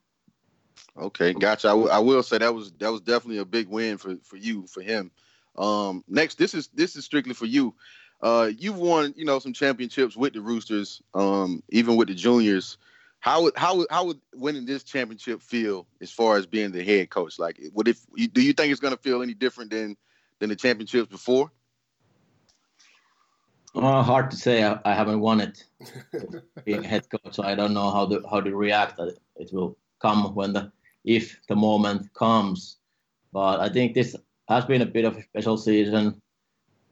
Okay, gotcha. I, w- I will say that was that was definitely a big win for for you for him. Um, next, this is this is strictly for you. Uh, you've won, you know, some championships with the Roosters, um, even with the juniors. How would how would how would winning this championship feel as far as being the head coach? Like, what if do you think it's going to feel any different than than the championships before? Uh, hard to say. I, I haven't won it being [LAUGHS] head coach, so I don't know how to how to react. It will come when the if the moment comes. But I think this has been a bit of a special season,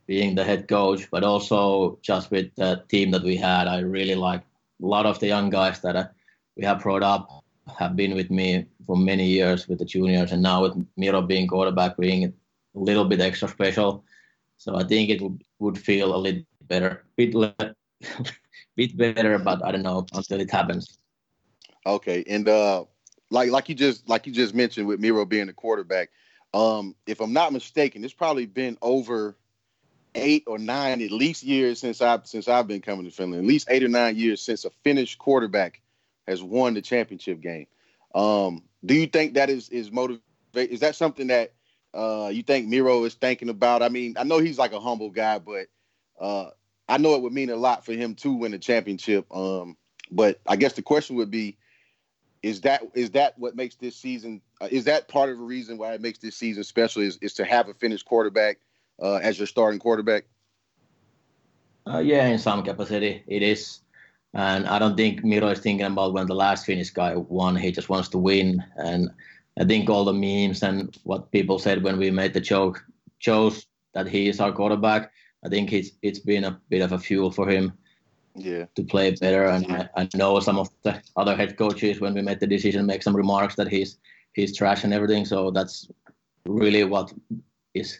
being the head coach, but also just with the team that we had. I really like a lot of the young guys that uh, we have brought up have been with me for many years with the juniors, and now with Miro being quarterback, being a little bit extra special. So I think it would, feel a little better, bit [LAUGHS] bit better, but I don't know until it happens. Okay, and uh, like like you just like you just mentioned with Miro being the quarterback, um, if I'm not mistaken, it's probably been over eight or nine at least years since I since I've been coming to Finland. At least eight or nine years since a Finnish quarterback has won the championship game. Um, do you think that is is motivate? Is that something that uh, you think Miro is thinking about? I mean, I know he's like a humble guy, but uh, I know it would mean a lot for him to win the championship. Um, but I guess the question would be, is that is that what makes this season? Uh, is that part of the reason why it makes this season special? Is is to have a Finnish quarterback uh, as your starting quarterback? Uh, yeah, in some capacity it is. And I don't think Miro is thinking about when the last Finnish guy won. He just wants to win. And I think all the memes and what people said when we made the joke shows that he is our quarterback. I think it's it's been a bit of a fuel for him. Yeah. to play better. And I, I know some of the other head coaches when we made the decision make some remarks that he's he's trash and everything. So that's really what is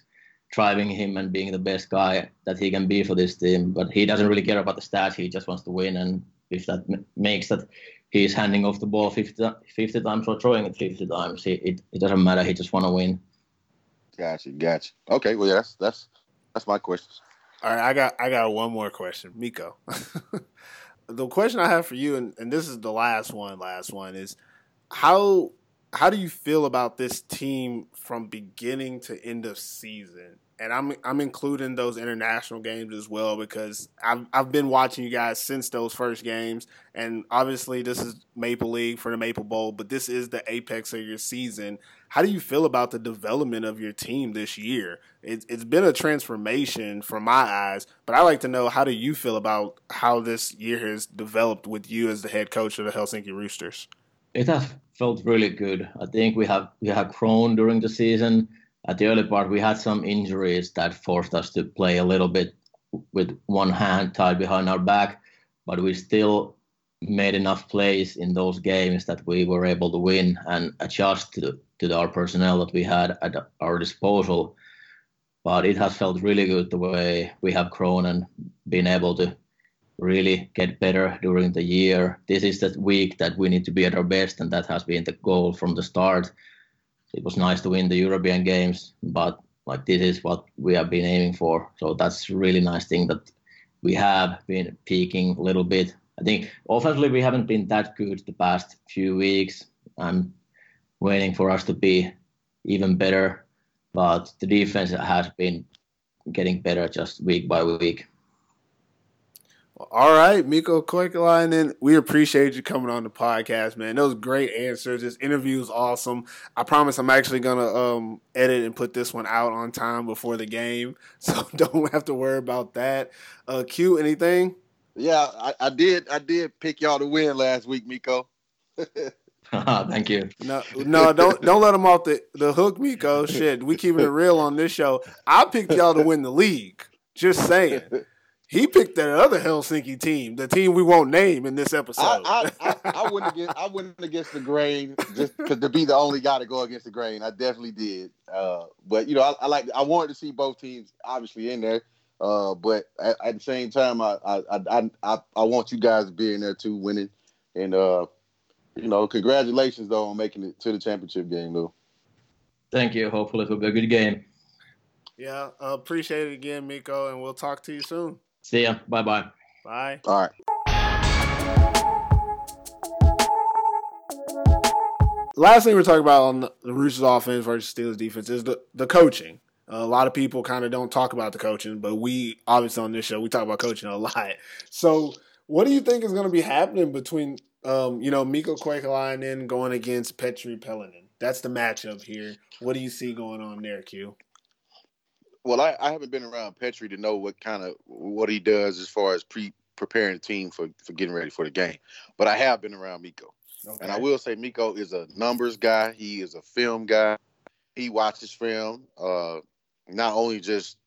driving him and being the best guy that he can be for this team. But he doesn't really care about the stats. He just wants to win. And if that m- makes that he's handing off the ball 50, 50 times or throwing it 50 times, he, it, it doesn't matter. He just want to win. Gotcha. Gotcha. Okay. Well, yeah, that's that's that's my questions. All right, I got I got one more question, Mikko. [LAUGHS] the question I have for you, and, and this is the last one, last one, is how how do you feel about this team from beginning to end of season? And I'm I'm including those international games as well because I've I've been watching you guys since those first games, and obviously this is Maple League for the Maple Bowl, but this is the apex of your season. How do you feel about the development of your team this year? It's it's been a transformation from my eyes, but I like to know how do you feel about how this year has developed with you as the head coach of the Helsinki Roosters? It has felt really good. I think we have we have grown during the season. At the early part, we had some injuries that forced us to play a little bit with one hand tied behind our back, but we still made enough plays in those games that we were able to win and adjust to, to our personnel that we had at our disposal. But it has felt really good the way we have grown and been able to really get better during the year. This is the week that we need to be at our best, and that has been the goal from the start. It was nice to win the European games, but like this is what we have been aiming for. So that's really nice thing that we have been peaking a little bit. I think offensively we haven't been that good the past few weeks. I'm waiting for us to be even better, but the defense has been getting better just week by week. All right, Mikko Koikalainen, we appreciate you coming on the podcast, man. Those great answers. This interview is awesome. I promise I'm actually gonna um, edit and put this one out on time before the game, [LAUGHS] so don't have to worry about that. Uh, Q, anything? Yeah, I, I did. I did pick y'all to win last week, Mikko. [LAUGHS] Thank you. No, no, don't don't let them off the, the hook, Mikko. Shit, we keeping it real on this show. I picked y'all to win the league. Just saying. He picked that other Helsinki team, the team we won't name in this episode. I, I, I, I went against I went against the grain just cause to be the only guy to go against the grain. I definitely did. Uh, but you know, I, I, like I wanted to see both teams obviously in there. Uh, but at, at, the same time, I, I I I I want you guys to be in there too, winning. And uh, you know, congratulations though on making it to the championship game, though. Thank you. Hopefully, it will be a good game. Yeah, uh, appreciate it again, Mikko, and we'll talk to you soon. See ya. Bye bye. Bye. All right. Last thing we're talking about on the, the Roosters offense versus Steelers defense is the, the coaching. A lot of people kind of don't talk about the coaching, but we obviously on this show we talk about coaching a lot. So, what do you think is going to be happening between um, you know Mikko Koikalainen going against Petri Pelinen? That's the matchup here. What do you see going on there, Q? Well, I, I haven't been around Petri to know what kind of what he does as far as pre preparing the team for for getting ready for the game, but I have been around Mikko. Okay. And I will say Mikko is a numbers guy. He is a film guy. He watches film. Uh, not only just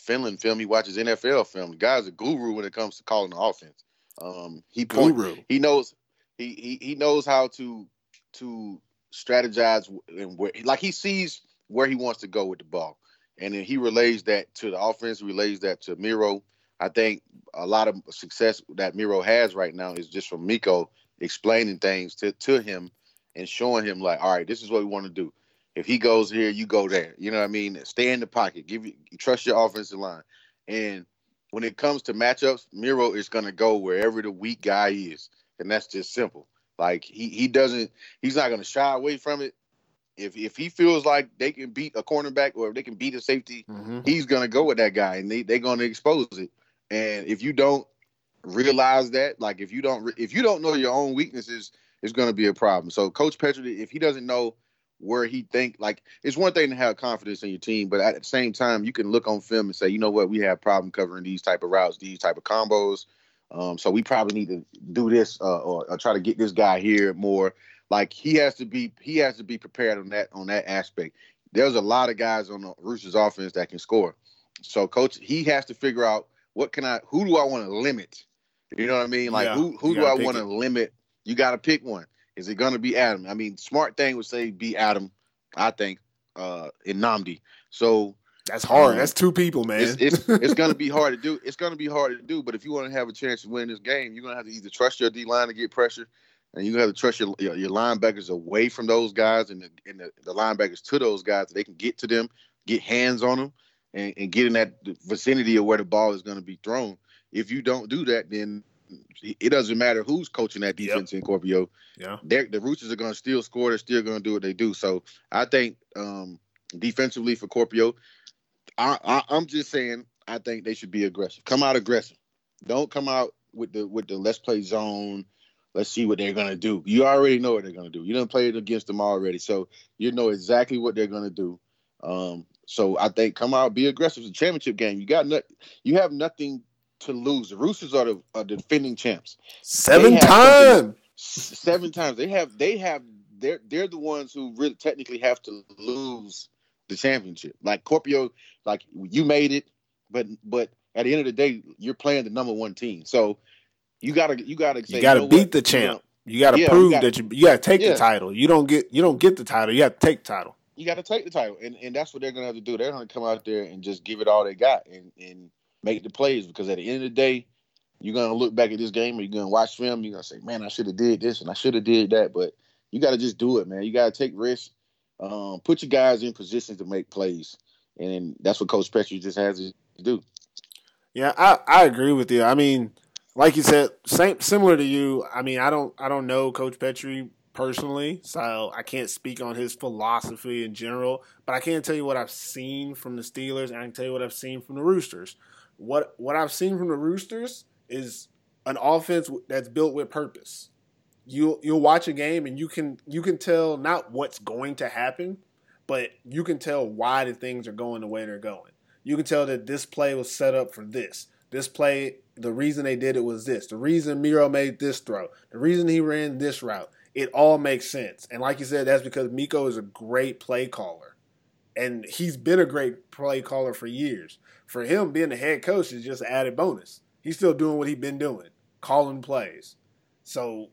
Finland film, he watches NFL film. The guy's a guru when it comes to calling the offense. Um, he point, Guru. he knows he, he he knows how to to strategize and where like he sees where he wants to go with the ball, and then he relays that to the offense. Relays that to Miro. I think a lot of success that Miro has right now is just from Mikko explaining things to, to him and showing him like, all right, this is what we want to do. If he goes here, you go there. You know what I mean? Stay in the pocket. Give you trust your offensive line. And when it comes to matchups, Miro is gonna go wherever the weak guy is. And that's just simple. Like he he doesn't he's not gonna shy away from it. If if he feels like they can beat a cornerback or if they can beat a safety, Mm-hmm. he's gonna go with that guy and they, they're gonna expose it. And if you don't realize that, like if you don't if you don't know your own weaknesses, it's gonna be a problem. So Coach Petri, if he doesn't know where he think like it's one thing to have confidence in your team, but at the same time you can look on film and say, you know what, we have problem covering these type of routes, these type of combos. Um, so we probably need to do this uh, or, or try to get this guy here more. Like he has to be he has to be prepared on that on that aspect. There's a lot of guys on the Roosters offense that can score. So coach, he has to figure out what can I who do I want to limit? You know what I mean? Like Yeah, who who do I want to limit? You got to pick one. Is it going to be Adam? I mean, smart thing would say be Adam. I think uh Nnamdi. So That's hard. Um, That's two people, man. it's it's, [LAUGHS] it's going to be hard to do. It's going to be hard to do. But if you want to have a chance to win this game, you're going to have to either trust your D line to get pressure, and you have to trust your your, linebackers away from those guys and the, and the, the linebackers to those guys so they can get to them, get hands on them, and, and get in that vicinity of where the ball is going to be thrown. If you don't do that, then it doesn't matter who's coaching that Yep. defense in Kuopio. yeah. The Roosters are going to still score. They're still going to do what they do. So I think um, defensively for Kuopio, I, I, I'm just saying I think they should be aggressive. Come out aggressive. Don't come out with the with the let's play zone. Let's see what they're gonna do. You already know what they're gonna do. You done played against them already, so you know exactly what they're gonna do. Um, so I think come out, be aggressive. It's a championship game. You got no, you have nothing to lose. The Roosters are the, are defending champs. Seven times. seven times. They have they have they're they're the ones who really technically have to lose the championship. Like Kuopio, like you made it, but but at the end of the day, you're playing the number one team. So you gotta you gotta say You got to know beat what? the You champ. know, You got to Yeah, you prove gotta- that you you got to take Yeah. the title. You don't get you don't get the title. You have to take the title. you got to take the title, and and that's what they're gonna have to do. They're gonna come out there and just give it all they got and and make the plays because at the end of the day, you're gonna look back at this game and you're gonna watch film. You're gonna say, man, I should have did this and I should have did that, but you got to just do it, man. You got to take risks. Um, put your guys in positions to make plays, and that's what Coach Petri just has to do. Yeah, I, I agree with you. I mean, like you said, same similar to you. I mean, I don't I don't know Coach Petri personally, so I can't speak on his philosophy in general. But I can tell you what I've seen from the Steelers, and I can tell you what I've seen from the Roosters. What what I've seen from the Roosters is an offense that's built with purpose. You you'll watch a game and you can you can tell not what's going to happen, but you can tell why the things are going the way they're going. You can tell that this play was set up for this. This play, the reason they did it was this. The reason Miro made this throw. The reason he ran this route. It all makes sense. And like you said, that's because Mikko is a great play caller. And he's been a great play caller for years. For him, being the head coach is just an added bonus. He's still doing what he's been doing, calling plays. So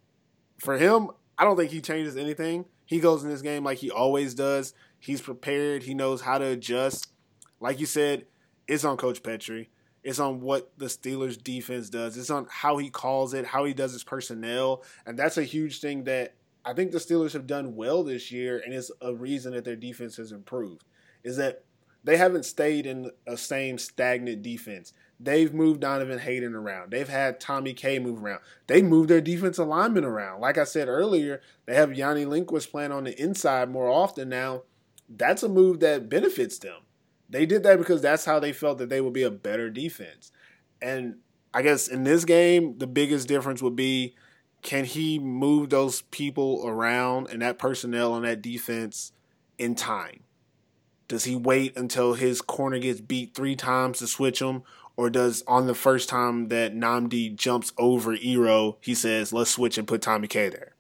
for him, I don't think he changes anything. He goes in this game like he always does. He's prepared. He knows how to adjust. Like you said, it's on Coach Petri. It's on what the Steelers defense does. It's on how he calls it, how he does his personnel. And that's a huge thing that I think the Steelers have done well this year, and it's a reason that their defense has improved. Is that they haven't stayed in a same stagnant defense. They've moved Donovan Hayden around. They've had Tommy K move around. They moved their defensive linemen around. Like I said earlier, they have Jani Lindqvist playing on the inside more often now. That's a move that benefits them. They did that because that's how they felt that they would be a better defense. And I guess in this game, the biggest difference would be can he move those people around and that personnel on that defense in time? Does he wait until his corner gets beat three times to switch him? Or does on the first time that Nnamdi jumps over Ero, he says, let's switch and put Tommy K there?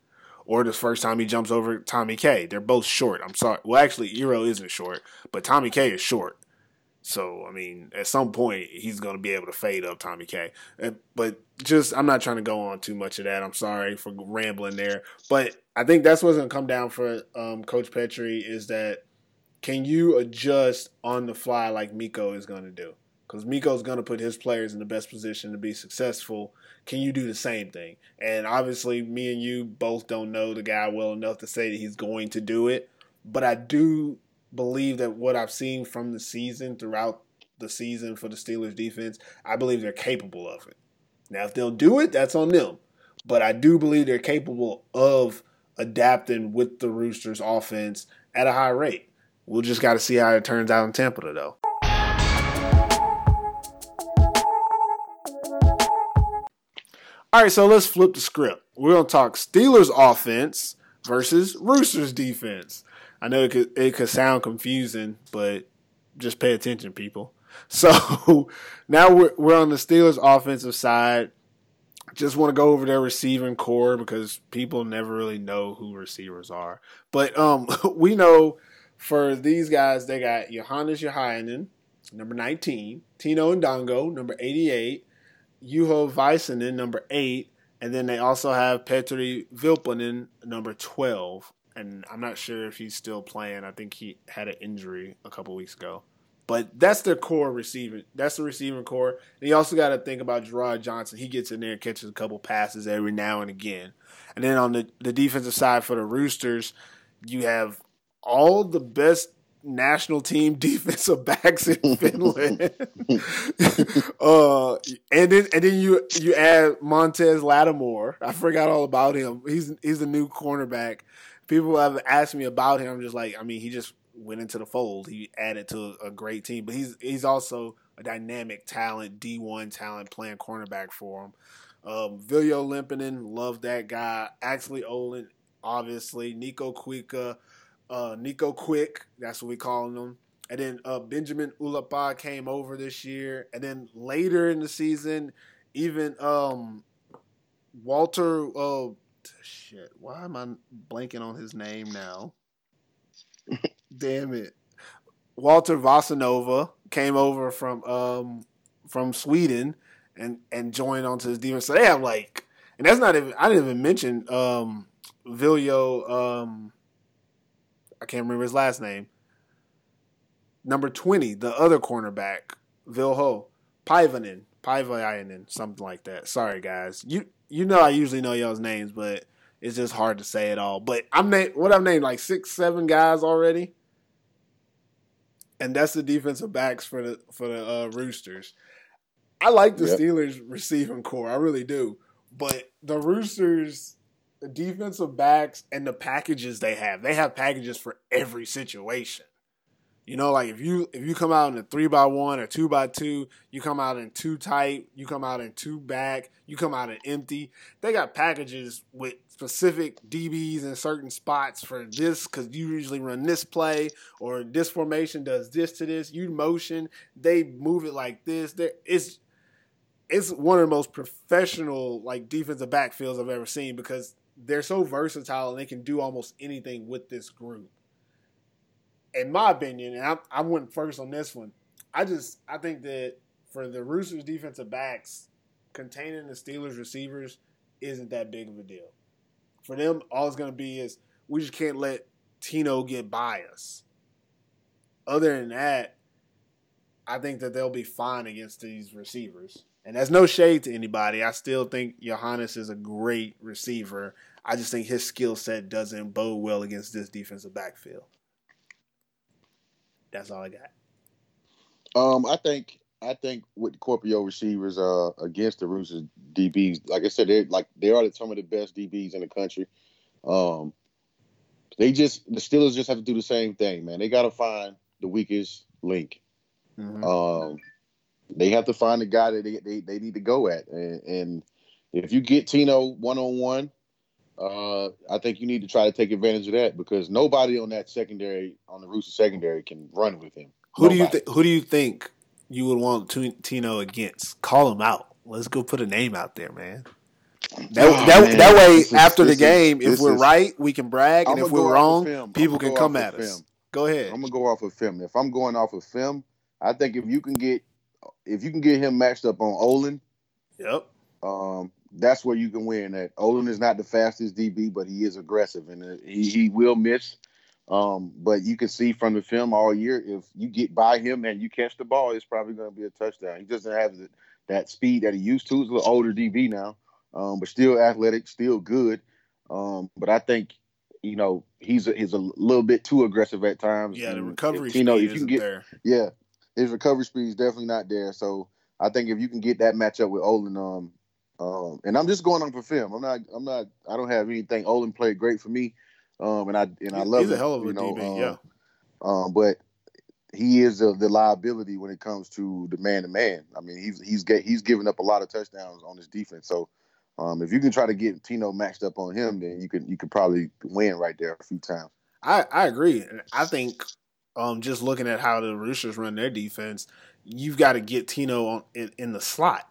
Or the first time he jumps over Tommy K. They're both short. I'm sorry. Well, actually, Ero isn't short, but Tommy K is short. So, I mean, at some point, he's going to be able to fade up Tommy K. Uh, But just, I'm not trying to go on too much of that. I'm sorry for rambling there. But I think that's what's going to come down for um, Coach Petri is that can you adjust on the fly like Mikko is going to do? Because Mikko's going to put his players in the best position to be successful. Can you do the same thing? And obviously, me and you both don't know the guy well enough to say that he's going to do it. But I do believe that what I've seen from the season throughout the season for the Steelers defense, I believe they're capable of it. Now, if they'll do it, that's on them. But I do believe they're capable of adapting with the Roosters offense at a high rate. We'll just got to see how it turns out in Tampa, though. All right, so let's flip the script. We're to talk Steelers offense versus Roosters defense. I know it could it could sound confusing, but just pay attention, people. [LAUGHS] So now we're we're on the Steelers offensive side. Just want to go over their receiving corps because people never really know who receivers are. But um, [LAUGHS] we know for these guys, they got Johannes Jauhiainen, number 19, Tino Ndongo, number 88, Juho Väisänen, number eight, and then they also have Petri Vilpanen, number twelve. And I'm not sure if he's still playing. I think he had an injury a couple weeks ago. But that's their core receiving. That's the receiving corps. And you also got to think about Gerard Johnson. He gets in there and catches a couple passes every now and again. And then on the, the defensive side for the Roosters, you have all the best national team [LAUGHS] defensive backs in [LAUGHS] Finland. [LAUGHS] uh, and then and then you you add Montez Lattimore. I forgot all about him. He's he's the new cornerback. People have asked me about him. I'm just like, I mean, he just went into the fold. He added to a great team, but he's he's also a dynamic talent, D1 talent playing cornerback for him. Um, Viljo Limpinen, love that guy. Actually, Olin, obviously. Nico Kuikka, uh, Nico Quick, that's what we call him. And then uh, Benjamin Ulapa came over this year. And then later in the season, even um, Walter, uh, shit, why am I blanking on his name now? [LAUGHS] Damn it. Walter Vasanova came over from um, from Sweden and and joined onto his defense. So they have like, and that's not even. I didn't even mention um, Viljo. Um, I can't remember his last name. Number twenty, the other cornerback, Vilho Paivanen, Paivainen, something like that. Sorry guys, you you know I usually know y'all's names, but it's just hard to say it all. But I'm named what I've named like six, seven guys already, and that's the defensive backs for the for the uh, Roosters. I like the yep. Steelers receiving corps, I really do. But the Roosters, the defensive backs and the packages they have, they have packages for every situation. You know, like if you if you come out in a three by one or two by two, you come out in two tight, you come out in two back, you come out in empty. They got packages with specific DBs in certain spots for this because you usually run this play or this formation does this to this. You motion, they move it like this. There, it's it's one of the most professional like defensive backfields I've ever seen because they're so versatile and they can do almost anything with this group in my opinion, and I, I went first on this one. I just I think that for the Roosters defensive backs, containing the Steelers receivers isn't that big of a deal. For them, all it's going to be is we just can't let Tino get by us. Other than that, I think that they'll be fine against these receivers. And that's no shade to anybody. I still think Johannes is a great receiver. I just think his skill set doesn't bode well against this defensive backfield. That's all I got. Um, I think I think with Kuopio receivers uh against the Roosters DBs, like I said, they're like they are some of the best DBs in the country. Um, they just the Steelers just have to do the same thing, man. They got to find the weakest link. Mm-hmm. Um, they have to find the guy that they, they, they need to go at, and, and if you get Tino one on one, uh, I think you need to try to take advantage of that because nobody on that secondary, on the Rooster secondary, can run with him. Who nobody. do you th- Who do you think you would want Tino against? Call him out. Let's go put a name out there, man. That, oh, that, man. that way, is, after the game, is, if we're is, right, we can brag, and if we're wrong, people can come at us. Film. Go ahead. I'm gonna go off of film. If I'm going off of film, I think if you can get if you can get him matched up on Olin, yep. Um, that's where you can win. That Olin is not the fastest DB, but he is aggressive and uh, he, he will miss. Um, but you can see from the film all year if you get by him and you catch the ball, it's probably going to be a touchdown. He doesn't have the, that speed that he used to. He's a little older DB now, um, but still athletic, still good. Um, but I think you know he's a, he's a little bit too aggressive at times. Yeah, the recovery if, you know if you get there. yeah, his recovery speed is definitely not there. So I think if you can get that matchup with Olin, um, um, and I'm just going on for film. I'm not. I'm not. I don't have anything. Olin played great for me, um, and I and I love. He's a hell of a you know, DB, um, yeah. Um, but he is a, the liability when it comes to the man to man. I mean, he's he's get, he's given up a lot of touchdowns on his defense. So um, if you can try to get Tino matched up on him, then you can you could probably win right there a few times. I I agree. I think um, just looking at how the Roosters run their defense, you've got to get Tino on, in, in the slot.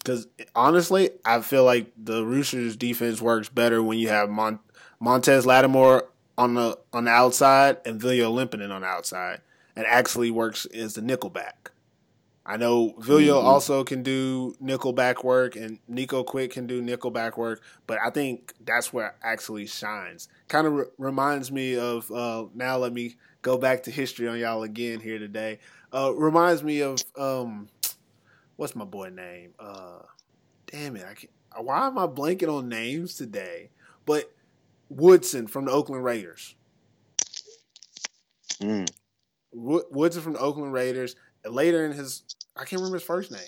Because honestly, I feel like the Roosters' defense works better when you have Mon- Montez Lattimore on the on the outside and Viljo Limpinen on the outside, and actually works as the nickelback. I know Villia Mhm. also can do nickel back work, and Nico Quick can do nickel back work. But I think that's where it actually shines. Kind of re- reminds me of uh, now. Let me go back to history on y'all again here today. Uh, reminds me of um, what's my boy name? Uh, damn it! I can't, why am I blanking on names today? But Woodson from the Oakland Raiders. Mm. Wo- Woodson from the Oakland Raiders. Later in his, I can't remember his first name.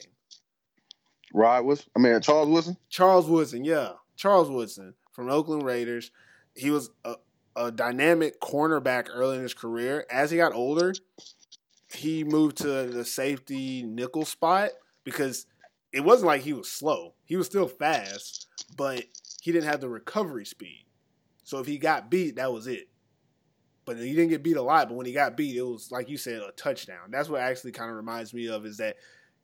Rod was, I mean, Charles Woodson. Charles Woodson, yeah, Charles Woodson from the Oakland Raiders. He was a, a dynamic cornerback early in his career. As he got older, he moved to the safety nickel spot because it wasn't like he was slow. He was still fast, but he didn't have the recovery speed. So if he got beat, that was it. But he didn't get beat a lot. But when he got beat, it was like you said, a touchdown. That's what actually kind of reminds me of is that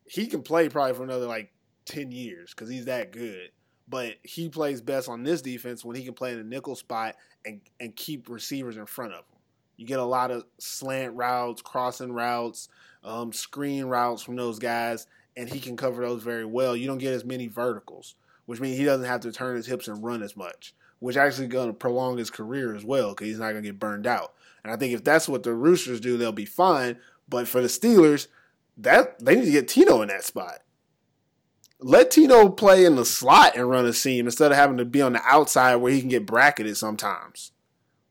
he can play probably for another like ten years because he's that good. But he plays best on this defense when he can play in a nickel spot and and keep receivers in front of him. You get a lot of slant routes, crossing routes, um, screen routes from those guys, and he can cover those very well. You don't get as many verticals, which means he doesn't have to turn his hips and run as much, which actually going to prolong his career as well because he's not going to get burned out. And I think if that's what the Roosters do, they'll be fine. But for the Steelers, that they need to get Tino in that spot. Let Tino play in the slot and run a seam instead of having to be on the outside where he can get bracketed sometimes.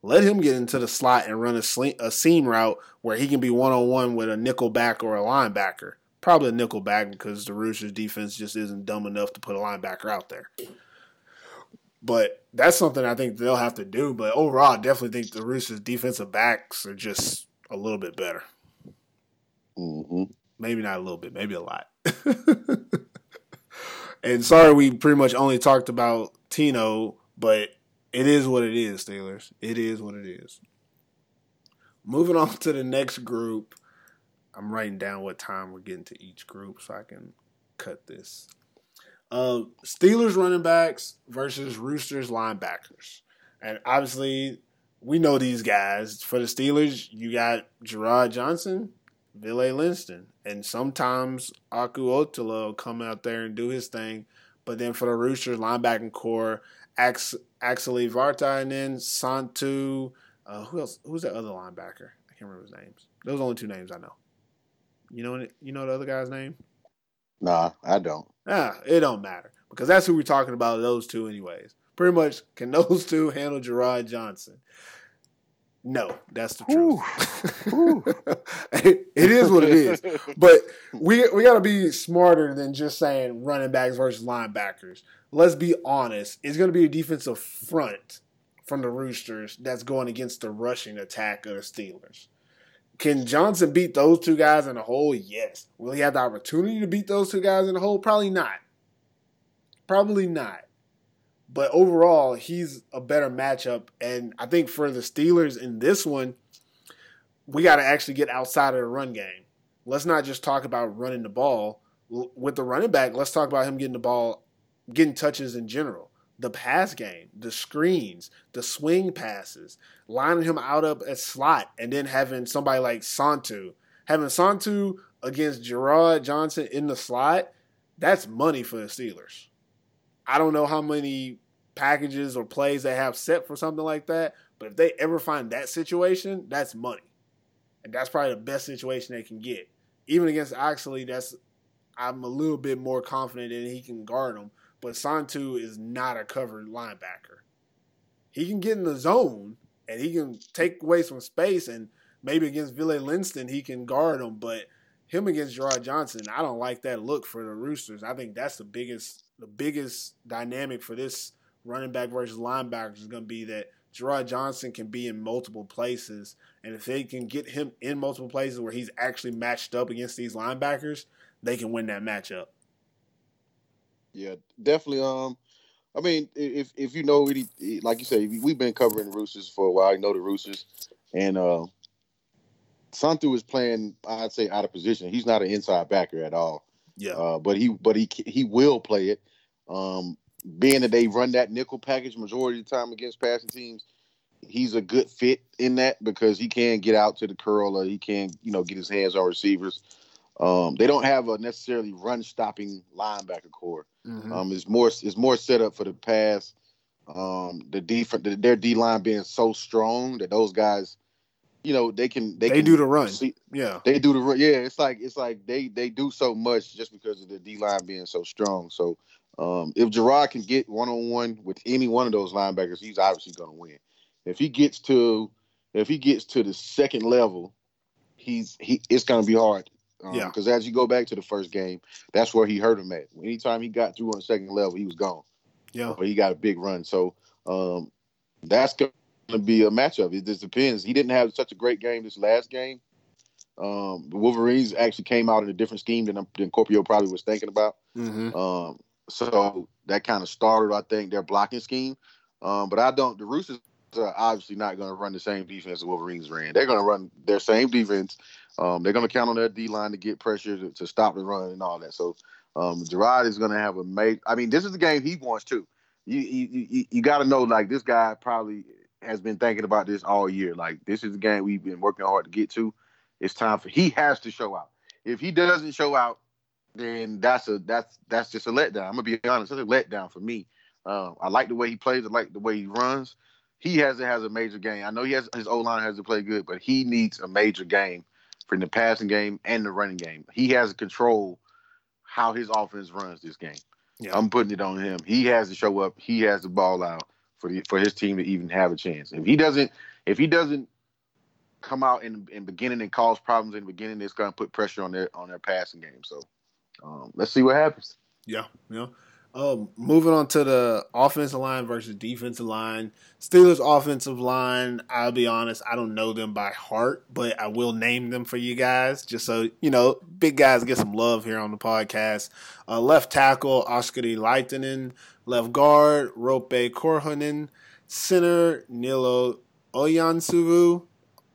Let him get into the slot and run a, a seam route where he can be one on one with a nickel back or a linebacker. Probably a nickel back because the Roosters defense just isn't dumb enough to put a linebacker out there. But that's something I think they'll have to do. But overall, I definitely think the Roosters defensive backs are just a little bit better. hmm Maybe not a little bit, maybe a lot. [LAUGHS] and sorry, we pretty much only talked about Tino, but it is what it is, Steelers. It is what it is. Moving on to the next group. I'm writing down what time we're getting to each group so I can cut this. Uh, Steelers running backs versus Roosters linebackers. And obviously, we know these guys. For the Steelers, you got Gerard Johnson, Ville Linston, and sometimes Aku come out there and do his thing. But then for the Roosters linebacking corps, Ax- and then Santu. Uh, who else? Who's that other linebacker? I can't remember his names. Those are the only two names I know. You know, you know the other guy's name? Nah, I don't. Ah, it don't matter because that's who we're talking about. Those two, anyways. Pretty much, can those two handle Gerard Johnson? No, that's the truth. [LAUGHS] it is what it is. But we we got to be smarter than just saying running backs versus linebackers. Let's be honest. It's going to be a defensive front from the Roosters that's going against the rushing attack of the Steelers. Can Johnson beat those two guys in a hole? Yes. Will he have the opportunity to beat those two guys in a hole? Probably not. Probably not. But overall, he's a better matchup. And I think for the Steelers in this one, we got to actually get outside of the run game. Let's not just talk about running the ball. With the running back, let's talk about him getting the ball, getting touches in general. The pass game, the screens, the swing passes, lining him out up at slot, and then having somebody like Santu. Having Santu against Gerard Johnson in the slot, that's money for the Steelers. I don't know how many packages or plays they have set for something like that, but if they ever find that situation, that's money. And that's probably the best situation they can get. Even against Oxley, that's I'm a little bit more confident that he can guard him. But Santu is not a covered linebacker. He can get in the zone and he can take away some space and maybe against Ville Linston he can guard him, but him against Gerard Johnson, I don't like that look for the Roosters. I think that's the biggest the biggest dynamic for this running back versus linebackers is going to be that Gerard Johnson can be in multiple places, and if they can get him in multiple places where he's actually matched up against these linebackers, they can win that matchup. Yeah, definitely. Um, I mean, if if you know any, like you say, we've been covering the Roosters for a while. You know the Roosters, and uh, Santu is playing. I'd say out of position. He's not an inside backer at all. Yeah, Uh, but he but he he will play it. Um, being that they run that nickel package majority of the time against passing teams, he's a good fit in that because he can get out to the curl or he can you know get his hands on receivers. Um, they don't have a necessarily run stopping linebacker corps. Mhm. Um, it's more it's more set up for the pass. Um, the defense, their D line being so strong that those guys, you know, they can they, they can do the run. see- Yeah. they do the run. Yeah, it's like it's like they they do so much just because of the D line being so strong. So um, if Gerard can get one on one with any one of those linebackers, he's obviously going to win. If he gets to if he gets to the second level, he's he it's going to be hard. Um, Yeah. Because as you go back to the first game, that's where he hurt him at. Anytime he got through on the second level, he was gone Yeah. but he got a big run. So um, that's going to be a matchup. It just depends. He didn't have such a great game this last game. Um, the Wolverines actually came out in a different scheme than, than Kuopio probably was thinking about. hmm Um, so that kind of started, I think, their blocking scheme. Um, but I don't. The Roosters are obviously not going to run the same defense the Wolverines ran. They're going to run their same defense. Um, they're going to count on their D line to get pressure to, to stop the run and all that. So um, Gerard is going to have a major. I mean, this is the game he wants too. You you you, you got to know like this guy probably has been thinking about this all year. Like this is the game we've been working hard to get to. It's time for he has to show out. If he doesn't show out, then that's a that's that's just a letdown. I'm gonna be honest, it's a letdown for me. Um, I like the way he plays. I like the way he runs. He has has a major game. I know he has his O line has to play good, but he needs a major game from the passing game and the running game. He has to control how his offense runs this game. Yeah. I'm putting it on him. He has to show up. He has to ball out for the for his team to even have a chance. If he doesn't, if he doesn't come out in in beginning and cause problems in the beginning, it's going to put pressure on their on their passing game. So um, let's see what happens. Yeah, yeah. Um, moving on to the offensive line versus defensive line. Steelers offensive line, I'll be honest, I don't know them by heart, but I will name them for you guys just so, you know, big guys get some love here on the podcast. Uh, left tackle, Oscar Oskari Leitinen. Left guard, Roope Korhonen. Center, Nilo Oyansuvu.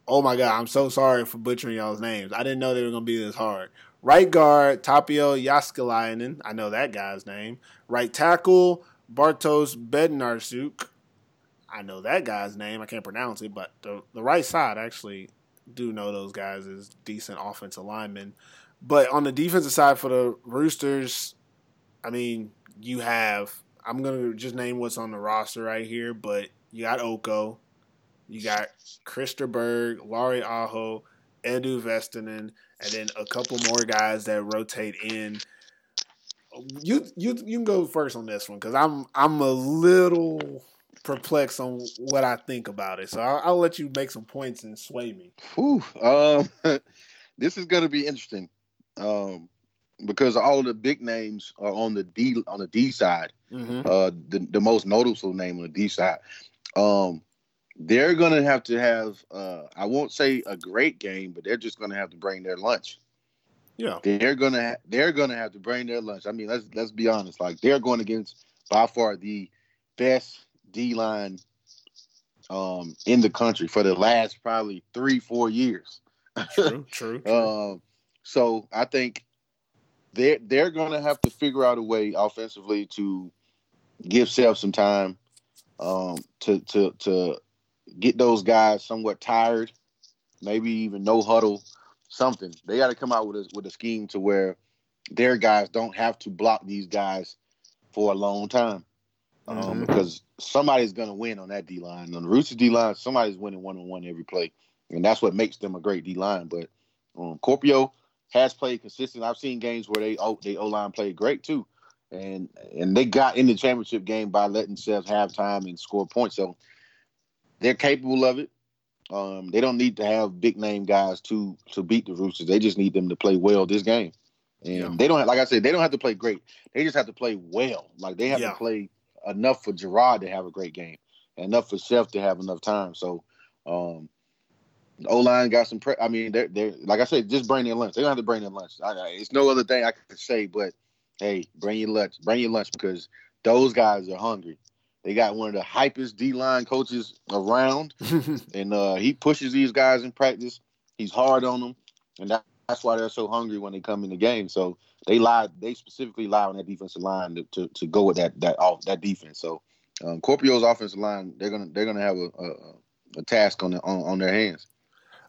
Oh my God, I'm so sorry for butchering y'all's names. I didn't know they were going to be this hard. Right guard, Tapio Jaskalainen. I know that guy's name. Right tackle, Bartos Bednarsuk. I know that guy's name. I can't pronounce it, but the, the right side, I actually do know those guys as decent offensive linemen. But on the defensive side for the Roosters, I mean, you have, I'm going to just name what's on the roster right here, but you got Oko, you got Christer Berg, Lauri Aho, Edu Vestanen, and then a couple more guys that rotate in. You you you can go first on this one because I'm I'm a little perplexed on what I think about it. So I'll, I'll let you make some points and sway me. Whew, um, [LAUGHS] this is going to be interesting um, because all the big names are on the D on the D side. Mm-hmm. Uh, the the most noticeable name on the D side. Um, they're going to have to have uh, I won't say a great game, but they're just going to have to bring their lunch. Yeah, They're gonna ha- they're gonna have to bring their lunch. I mean, let's let's be honest. Like they're going against by far the best D line um, in the country for the last probably three four years. true, [LAUGHS] true. true. Um, so I think they're they're gonna have to figure out a way offensively to give Seth some time um, to to to get those guys somewhat tired, maybe even no huddle, something. They got to come out with a with a scheme to where their guys don't have to block these guys for a long time. Um, Mhm. Because somebody's going to win on that D line. On the Roosters D line, somebody's winning one on one every play, and that's what makes them a great D line. But um, Kuopio has played consistent. I've seen games where they oh they O line played great too, and and they got in the championship game by letting Seth have time and score points. So they're capable of it. Um, they don't need to have big name guys to to beat the Roosters. They just need them to play well this game. And Yeah. they don't have, like I said, they don't have to play great. They just have to play well. Like they have Yeah. to play enough for Gerard to have a great game, enough for Chef to have enough time. So um O line got some. Pre- I mean, they're they're like I said, just bring their lunch. They don't have to bring their lunch. I, I, it's no other thing I could say, but hey, bring your lunch. Bring your lunch because those guys are hungry. They got one of the hypest D line coaches around, [LAUGHS] and uh, he pushes these guys in practice. He's hard on them, and that, that's why they're so hungry when they come in the game. So they lie. They specifically lie on that defensive line to, to, to go with that that off that defense. So um, Kuopio's offensive line, they're gonna they're gonna have a, a, a task on, the, on on their hands.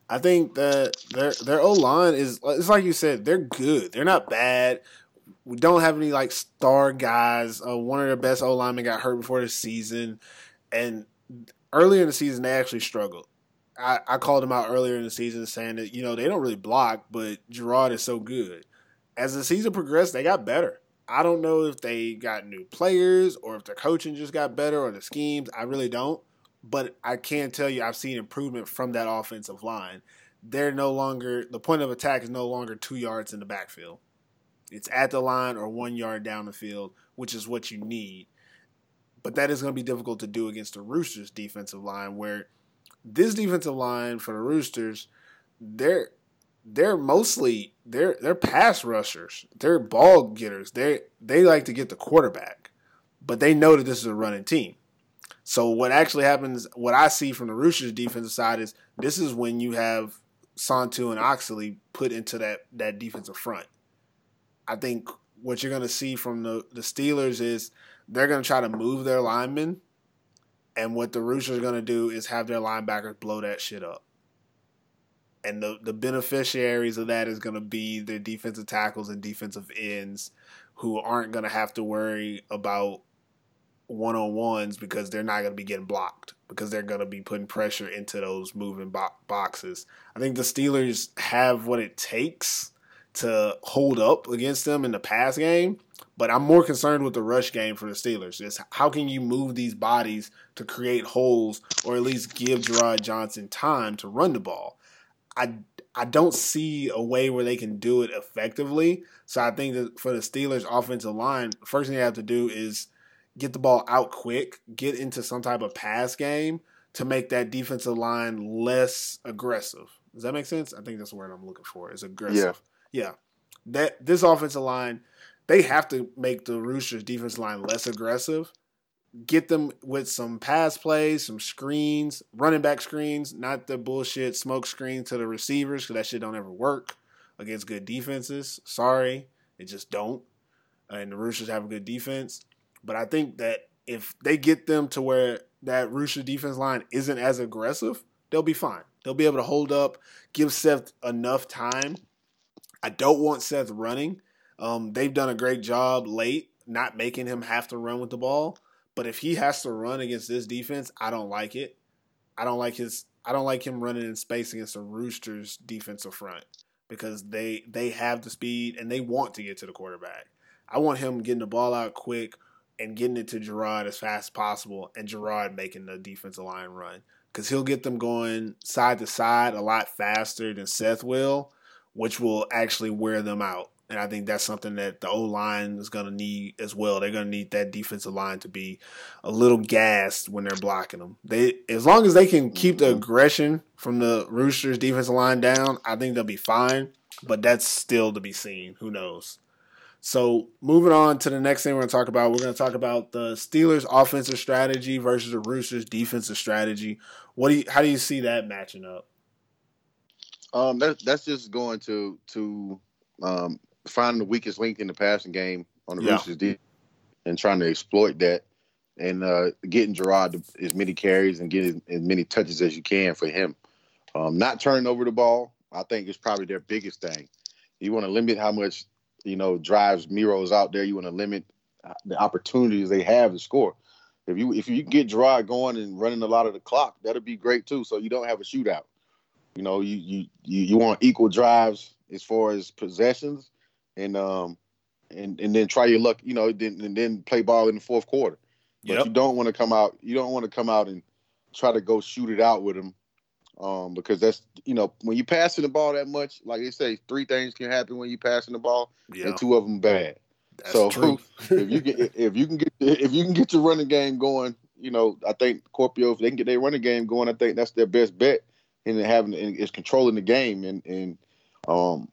I think that their their O line is it's like you said, they're good. They're not bad. We don't have any like star guys. Uh, one of their best O linemen got hurt before the season, and earlier in the season they actually struggled. I, I called them out earlier in the season saying that you know they don't really block, but Gerard is so good. As the season progressed, they got better. I don't know if they got new players or if their coaching just got better or the schemes. I really don't. But I can tell you I've seen improvement from that offensive line. They're no longer the point of attack is no longer two yards in the backfield. It's at the line or one yard down the field, which is what you need. But that is going to be difficult to do against the Roosters defensive line, where this defensive line for the Roosters, they're they're mostly they're they're pass rushers. They're ball getters. They they like to get the quarterback, but they know that this is a running team. So what actually happens, what I see from the Roosters defensive side is this is when you have Sontu and Oxley put into that that defensive front. I think what you're going to see from the the Steelers is they're going to try to move their linemen, and what the Roosters are going to do is have their linebackers blow that shit up and the the beneficiaries of that is going to be the defensive tackles and defensive ends who aren't going to have to worry about one on ones because they're not going to be getting blocked because they're going to be putting pressure into those moving bo- boxes. I think the Steelers have what it takes to hold up against them in the pass game, but I'm more concerned with the rush game for the Steelers. Is how can you move these bodies to create holes or at least give Gerard Johnson time to run the ball? I I don't see a way where they can do it effectively. So I think that for the Steelers offensive line, first thing they have to do is get the ball out quick, get into some type of pass game to make that defensive line less aggressive. Does that make sense? I think that's the word I'm looking for. Is aggressive. Yeah. Yeah. That this offensive line, they have to make the Roosters defense line less aggressive get them with some pass plays, some screens, running back screens, not the bullshit smoke screen to the receivers because that shit don't ever work against good defenses. Sorry, it just don't. And the Roosters have a good defense, but I think that if they get them to where that Rooster defense line isn't as aggressive, they'll be fine. They'll be able to hold up, give Seth enough time. I don't want Seth running. Um, they've done a great job late, not making him have to run with the ball. But if he has to run against this defense, I don't like it. I don't like his I don't like him running in space against the Roosters defensive front because they they have the speed and they want to get to the quarterback. I want him getting the ball out quick and getting it to Gerard as fast as possible and Gerard making the defensive line run because he'll get them going side to side a lot faster than Seth will, which will actually wear them out. And I think that's something that the O line is going to need as well. They're going to need that defensive line to be a little gassed when they're blocking them. They, as long as they can keep the mm-hmm. aggression from the Roosters defensive line down, I think they'll be fine. But that's still to be seen. Who knows? So moving on to the next thing we're going to talk about, we're going to talk about the Steelers' offensive strategy versus the Roosters' defensive strategy. What do you, how do you see that matching up? Um, that, that's just going to to um, finding the weakest link in the passing game on the yeah. Roosters deep and trying to exploit that and uh, getting Gerard as many carries and getting as many touches as you can for him. Um, not turning over the ball, I think is probably their biggest thing. You want to limit how much you know drives Miro's out there. You want to limit uh, the opportunities they have to score. If you if you get Gerard going and running a lot of the clock, that'll be great too. So you don't have a shootout. You know, you you you, you want equal drives as far as possessions, and um and and then try your luck, you know, then and then play ball in the fourth quarter. But yep. you don't want to come out. You don't want to come out and try to go shoot it out with them, um, because that's you know when you passing the ball that much, like they say, three things can happen when you passing the ball, yeah. and two of them bad. That's so true. [LAUGHS] if you get if you can get if you can get your running game going, you know, I think Kuopio if they can get their running game going, I think that's their best bet in having is controlling the game and and um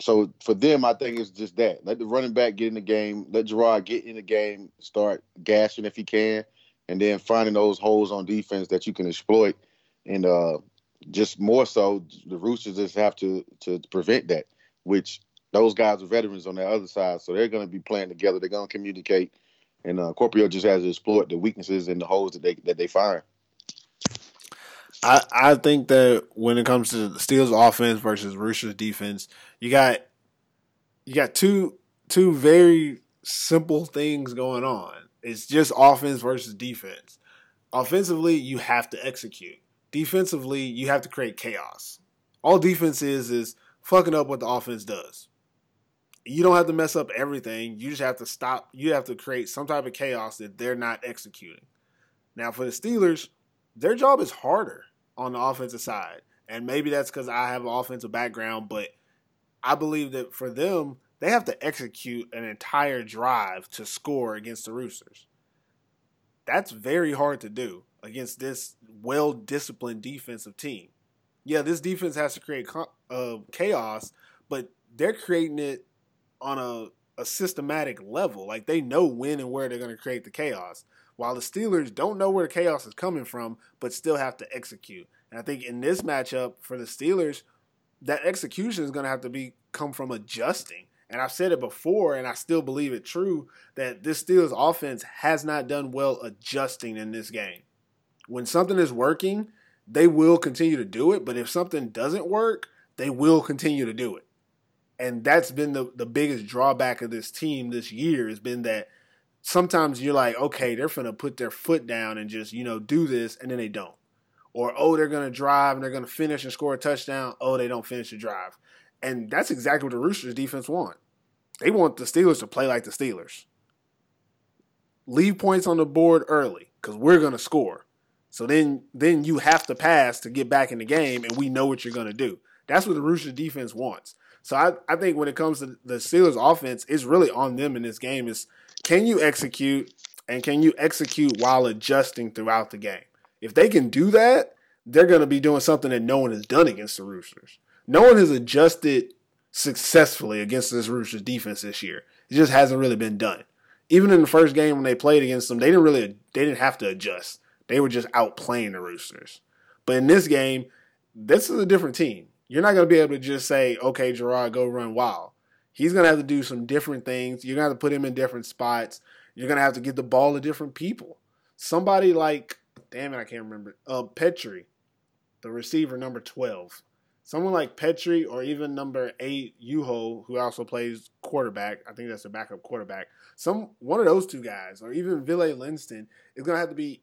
so for them, I think it's just that. Let the running back get in the game. Let Gerard get in the game. Start gashing if he can, and then finding those holes on defense that you can exploit. And uh, just more so, the Roosters just have to to prevent that. Which those guys are veterans on the other side, so they're going to be playing together. They're going to communicate, and uh, Kuopio just has to exploit the weaknesses and the holes that they that they find. I, I think that when it comes to the Steelers offense versus Roosters defense, you got you got two two very simple things going on. It's just offense versus defense. Offensively, you have to execute. Defensively, you have to create chaos. All defense is is fucking up what the offense does. You don't have to mess up everything. You just have to stop. You have to create some type of chaos that they're not executing. Now, for the Steelers, their job is harder on the offensive side. And maybe that's because I have an offensive background, but I believe that for them, they have to execute an entire drive to score against the Roosters. That's very hard to do against this well disciplined defensive team. Yeah, this defense has to create uh, chaos, but they're creating it on a, a systematic level. Like they know when and where they're going to create the chaos while the Steelers don't know where chaos is coming from, but still have to execute. And I think in this matchup for the Steelers, that execution is going to have to be come from adjusting. And I've said it before, and I still believe it true that this Steelers offense has not done well adjusting in this game. When something is working, they will continue to do it. But if something doesn't work, they will continue to do it. And that's been the, the biggest drawback of this team this year has been that sometimes you're like, okay, they're gonna put their foot down and just, you know, do this, and then they don't. Or, oh, they're gonna drive and they're gonna finish and score a touchdown. Oh, they don't finish the drive. And that's exactly what the Roosters defense want. They want the Steelers to play like the Steelers. Leave points on the board early, because we're gonna score. So then then you have to pass to get back in the game, and we know what you're gonna do. That's what the Roosters defense wants. So I, I think when it comes to the Steelers offense, it's really on them in this game. Is can you execute and can you execute while adjusting throughout the game? If they can do that, they're going to be doing something that no one has done against the Roosters. No one has adjusted successfully against this Roosters defense this year. It just hasn't really been done. Even in the first game when they played against them, they didn't really they didn't have to adjust. They were just outplaying the Roosters. But in this game, this is a different team. You're not going to be able to just say, "Okay, Gerard, go run wild." He's going to have to do some different things. You're going to have to put him in different spots. You're going to have to get the ball to different people. Somebody like, damn it, I can't remember, uh, Petri, the receiver number 12. Someone like Petri or even number eight, Yuho, who also plays quarterback. I think that's a backup quarterback. Some one of those two guys, or even Ville Linston, is going to have to be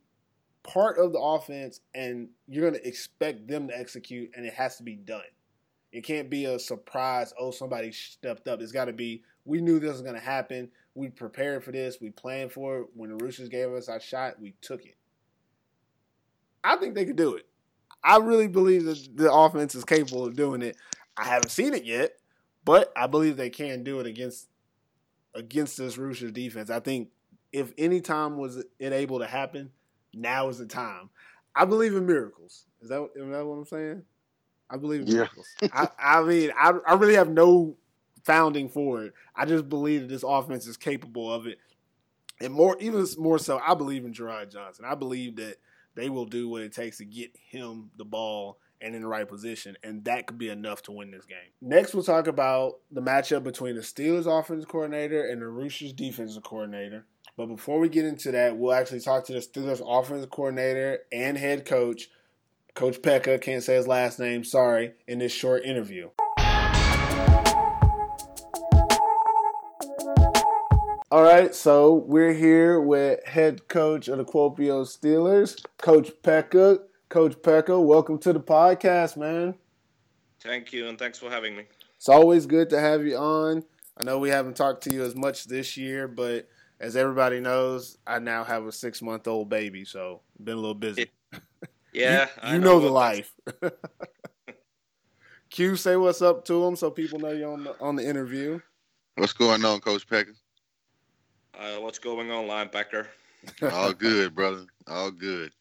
part of the offense, and you're going to expect them to execute, and it has to be done. It can't be a surprise. Oh, somebody stepped up. It's got to be. We knew this was going to happen. We prepared for this. We planned for it. When the Roosters gave us our shot, we took it. I think they could do it. I really believe that the offense is capable of doing it. I haven't seen it yet, but I believe they can do it against against this Roosters defense. I think if any time was it able to happen, now is the time. I believe in miracles. Is that is that what I'm saying? I believe in miracles. I, I mean, I, I really have no founding for it. I just believe that this offense is capable of it. And more, even more so, I believe in Gerard Johnson. I believe that they will do what it takes to get him the ball and in the right position, and that could be enough to win this game. Next, we'll talk about the matchup between the Steelers offensive coordinator and the Roosters defensive coordinator. But before we get into that, we'll actually talk to the Steelers offensive coordinator and head coach Coach Pekka can't say his last name, sorry, in this short interview. All right, so we're here with head coach of the Kuopio Steelers, Coach Pekka. Coach Pekka, welcome to the podcast, man. Thank you, and thanks for having me. It's always good to have you on. I know we haven't talked to you as much this year, but as everybody knows, I now have a six month old baby, so been a little busy. Yeah, you, you know, know, the life. [LAUGHS] Q, say what's up to him so people know you're on the on the interview. What's going on, Coach Peckers? Uh, what's going on, linebacker? [LAUGHS] All good, brother. All good.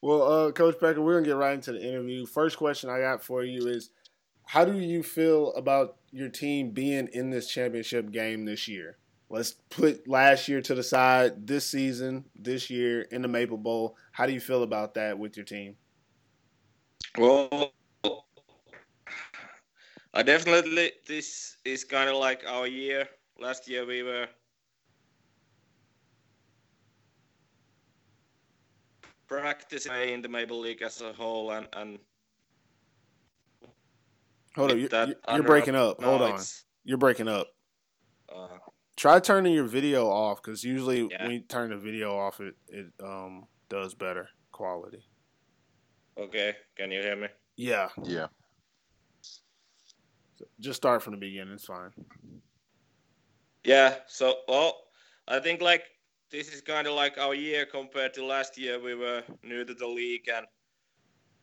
Well, uh, Coach Pecker, we're gonna get right into the interview. First question I got for you is, how do you feel about your team being in this championship game this year? Let's put last year to the side. This season, this year in the Maple Bowl, how do you feel about that with your team? Well, I definitely this is kind of like our year. Last year we were practicing in the Maple League as a whole, and and Hold on, you're, you're- breaking up. Hold on, you're breaking up. Uh, Try turning your video off because usually Yeah. when you turn the video off, it it um does better quality. okay, can you hear me? Yeah, Yeah. just start from the beginning. It's fine. Yeah. So, well, I think like this is kind of like our year compared to last year. We were new to the league, and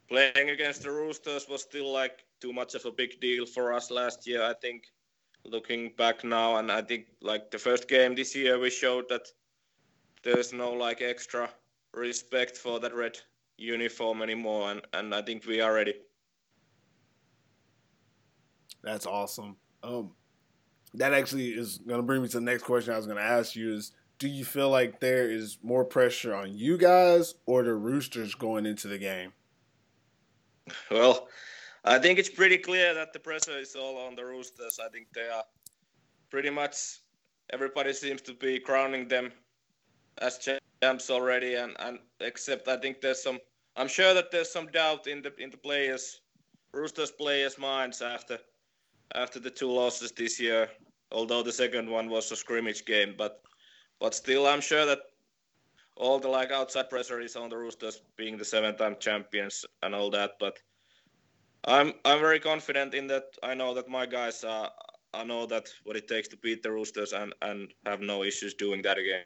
playing against the Roosters was still like too much of a big deal for us last year. I think looking back now, and I think like the first game this year, we showed that there's no like extra respect for that red uniform anymore, and and I think we are ready. That's awesome. Um, that actually is gonna bring me to the next question I was gonna ask you: is do you feel like there is more pressure on you guys or the Roosters going into the game? Well, I think it's pretty clear that the pressure is all on the Roosters. I think they are pretty much everybody seems to be crowning them as champs already, and, and except I think there's some. I'm sure that there's some doubt in the in the players, Roosters players' minds after after the two losses this year. Although the second one was a scrimmage game, but but still, I'm sure that all the like outside pressure is on the Roosters being the seven-time champions and all that. But I'm I'm very confident in that. I know that my guys are. I know that what it takes to beat the Roosters and and have no issues doing that again.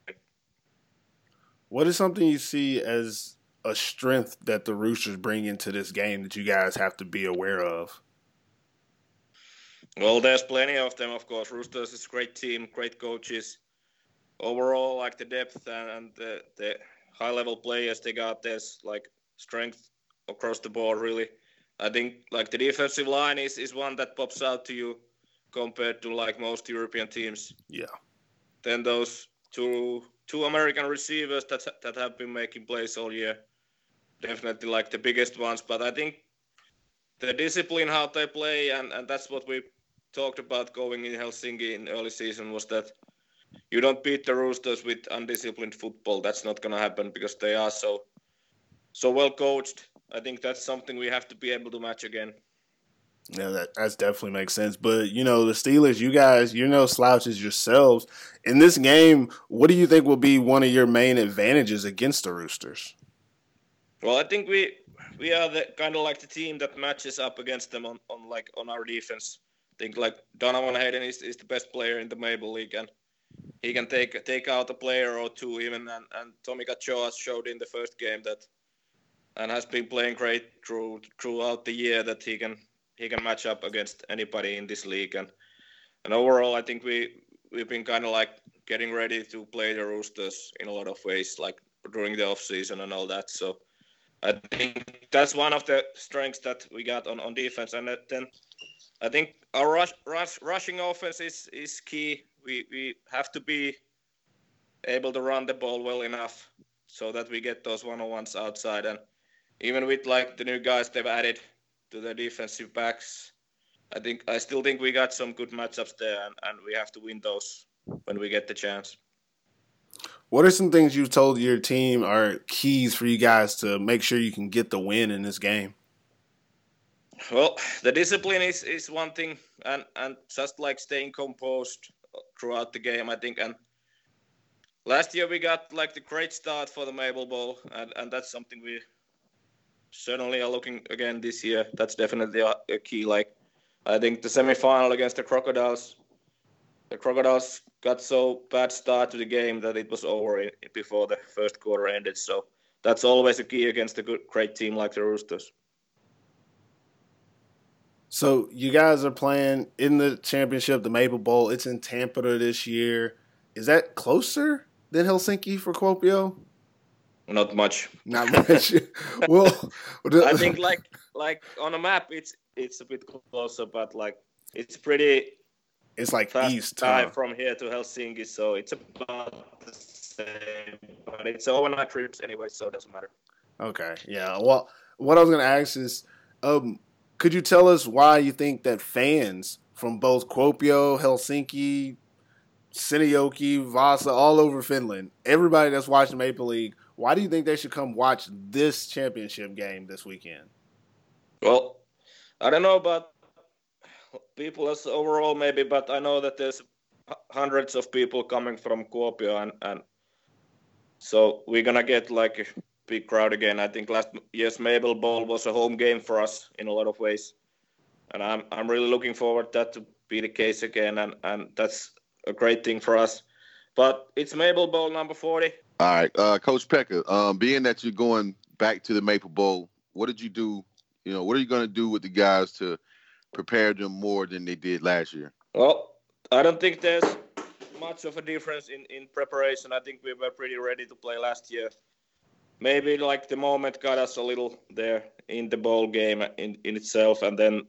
What is something you see as a strength that the Roosters bring into this game that you guys have to be aware of? Well, there's plenty of them, of course. Roosters is a great team, great coaches. Overall, like the depth and, and the, the high level players they got, there's like strength across the board, really. I think like the defensive line is, is one that pops out to you compared to like most European teams. Yeah. Then those two two American receivers that that have been making plays all year, definitely like the biggest ones. But I think the discipline how they play and, and that's what we talked about going in Helsinki in early season was that you don't beat the Roosters with undisciplined football. That's not gonna happen because they are so so well coached. I think that's something we have to be able to match again. Yeah, that that's definitely makes sense. But you know, the Steelers, you guys, you're no slouches yourselves. In this game, what do you think will be one of your main advantages against the Roosters? Well, I think we we are the kind of like the team that matches up against them on, on like on our defense. I think like Donovan Hayden is, is the best player in the Maple League and he can take take out a player or two even and, and Tommy Kachoa showed in the first game that and has been playing great through throughout the year that he can he can match up against anybody in this league and and overall I think we we've been kind of like getting ready to play the Roosters in a lot of ways like during the off season and all that so I think that's one of the strengths that we got on, on defense. And then I think our rush, rush, rushing offense is, is key. We, we have to be able to run the ball well enough so that we get those one on ones outside. And even with like the new guys they've added to the defensive backs, I think I still think we got some good matchups there, and, and we have to win those when we get the chance. What are some things you've told your team are keys for you guys to make sure you can get the win in this game? Well, the discipline is, is one thing, and, and just like staying composed throughout the game, I think. And last year we got like the great start for the Maple Bowl, and, and that's something we certainly are looking again this year. That's definitely a, a key. Like, I think the semifinal against the Crocodiles, the Crocodiles got so bad start to the game that it was over in, before the first quarter ended. So that's always a key against a good, great team like the Roosters. So you guys are playing in the championship, the Maple Bowl. It's in Tampere this year. Is that closer than Helsinki for Kuopio? Not much. Not much. [LAUGHS] well, [LAUGHS] I think like like on a map, it's it's a bit closer, but like it's pretty it's like east time huh? from here to Helsinki, so it's about the same. But it's overnight trips anyway, so it doesn't matter. Okay, yeah. Well, what I was going to ask is, um, could you tell us why you think that fans from both Kuopio, Helsinki, Seinäjoki, Vasa, all over Finland, everybody that's watching Maple League, Why do you think they should come watch this championship game this weekend? Well, I don't know about people as overall maybe, but I know that there's hundreds of people coming from Kuopio, and, and so we're gonna get like a big crowd again. I think last year's Maple Bowl was a home game for us in a lot of ways, and I'm I'm really looking forward that to be the case again, and and that's a great thing for us. But it's Maple Bowl number forty. All right, uh, Coach Pecker, Um, being that you're going back to the Maple Bowl, what did you do? You know, what are you going to do with the guys to prepare them more than they did last year? Well, I don't think there's much of a difference in, in preparation. I think we were pretty ready to play last year. Maybe like the moment got us a little there in the bowl game in, in itself, and then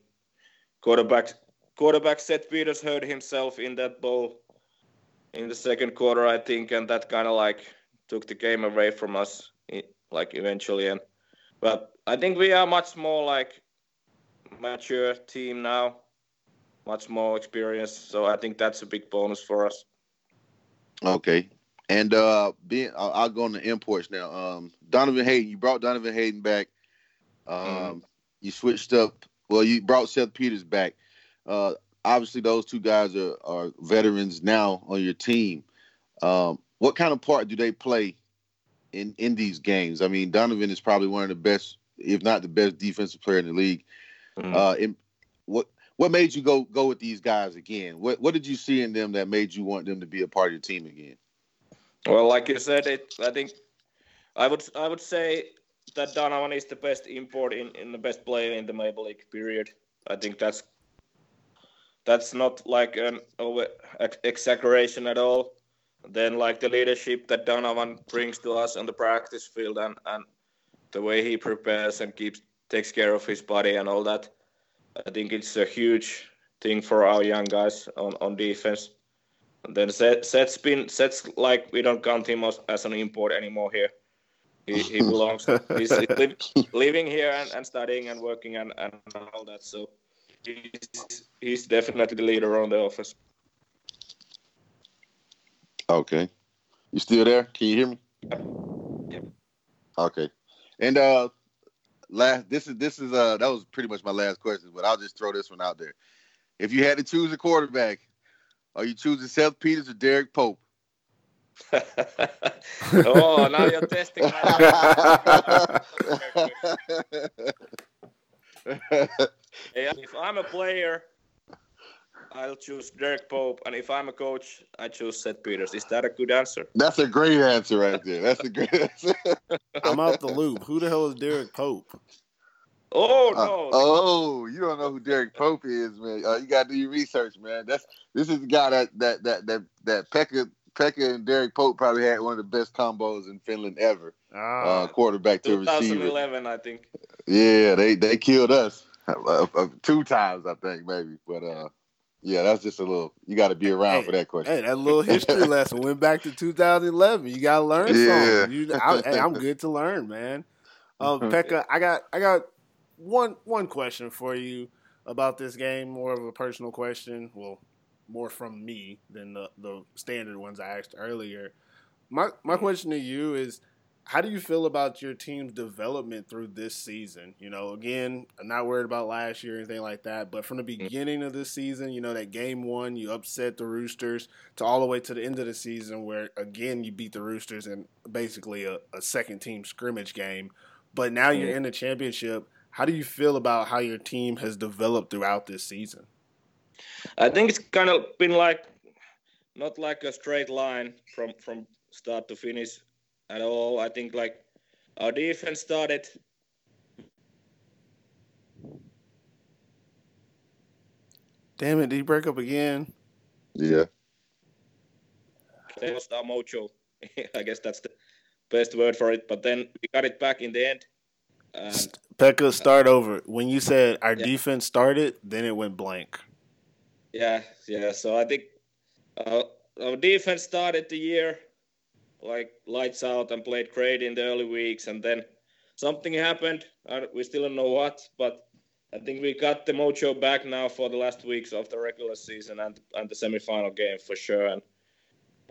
quarterback quarterback Seth Peters hurt himself in that bowl in the second quarter, I think, and that kind of like took the game away from us, like eventually. And but I think we are much more like mature team now, much more experience. So I think that's a big bonus for us. Okay. And uh being I'll, I'll go on the imports now. Um Donovan Hayden, you brought Donovan Hayden back. Um mm-hmm. you switched up well, you brought Seth Peters back. Uh obviously those two guys are, are veterans now on your team. Um what kind of part do they play in in these games? I mean, Donovan is probably one of the best, if not the best defensive player in the league. Mm-hmm. Uh, in, what what made you go go with these guys again? What what did you see in them that made you want them to be a part of your team again? Well, like you said, it. I think I would I would say that Donovan is the best import in, in the best player in the Maple League. Period. I think that's that's not like an over exaggeration at all. Then like the leadership that Donovan brings to us on the practice field and and the way he prepares and keeps takes care of his body and all that. I think it's a huge thing for our young guys on, on defense. And then Seth, Seth's been Seth's like we don't count him as, as an import anymore here. He, he belongs. he's [LAUGHS] living here and, and studying and working and, and all that. So he's, he's definitely the leader on the office. Okay, you still there? Can you hear me? Yep. Okay, and uh, last this is this is uh that was pretty much my last question, but I'll just throw this one out there. If you had to choose a quarterback, are you choosing Seth Peters or Derek Pope? [LAUGHS] oh, now you're testing my [LAUGHS] if I'm a player, I'll choose Derek Pope, and if I'm a coach, I choose Seth Peters. Is that a good answer? That's a great answer right there. That's a great answer. [LAUGHS] I'm out the loop. Who the hell is Derek Pope? Oh uh, no! Uh, oh, you don't know who Derek Pope is, man. Uh, you got to do your research, man. That's this is the guy that that that that that Pekka Pekka and Derek Pope probably had one of the best combos in Finland ever. Ah, uh, quarterback to 2011, receiver. I think. Yeah, they they killed us two times, I think maybe, but uh, yeah, that's just a little. You got to be around hey, for that question. Hey, that little history [LAUGHS] lesson went back to 2011. You got to learn yeah. something. You, I, hey, I'm [LAUGHS] good to learn, man. Um, [LAUGHS] Pekka, I got I got one one question for you about this game. More of a personal question. Well, more from me than the the standard ones I asked earlier. My my question to you is how do you feel about your team's development through this season? You know, again, I'm not worried about last year or anything like that, but from the mm. beginning of this season, you know, that game one, you upset the Roosters to all the way to the end of the season where, again, you beat the Roosters in basically a, a second team scrimmage game. But now you're mm. in the championship. How do you feel about how your team has developed throughout this season? I think it's kind of been like not like a straight line from from start to finish at all. I think like our defense started. Damn it! Did he break up again? Yeah. They lost our mojo. [LAUGHS] I guess that's the best word for it. But then we got it back in the end. And, Pekka, start over. When you said our yeah. defense started, then it went blank. Yeah, yeah. So I think uh, our defense started the year like lights out and played great in the early weeks, and then something happened. We still don't know what, but I think we got the mojo back now for the last weeks of the regular season and and the semifinal game for sure. And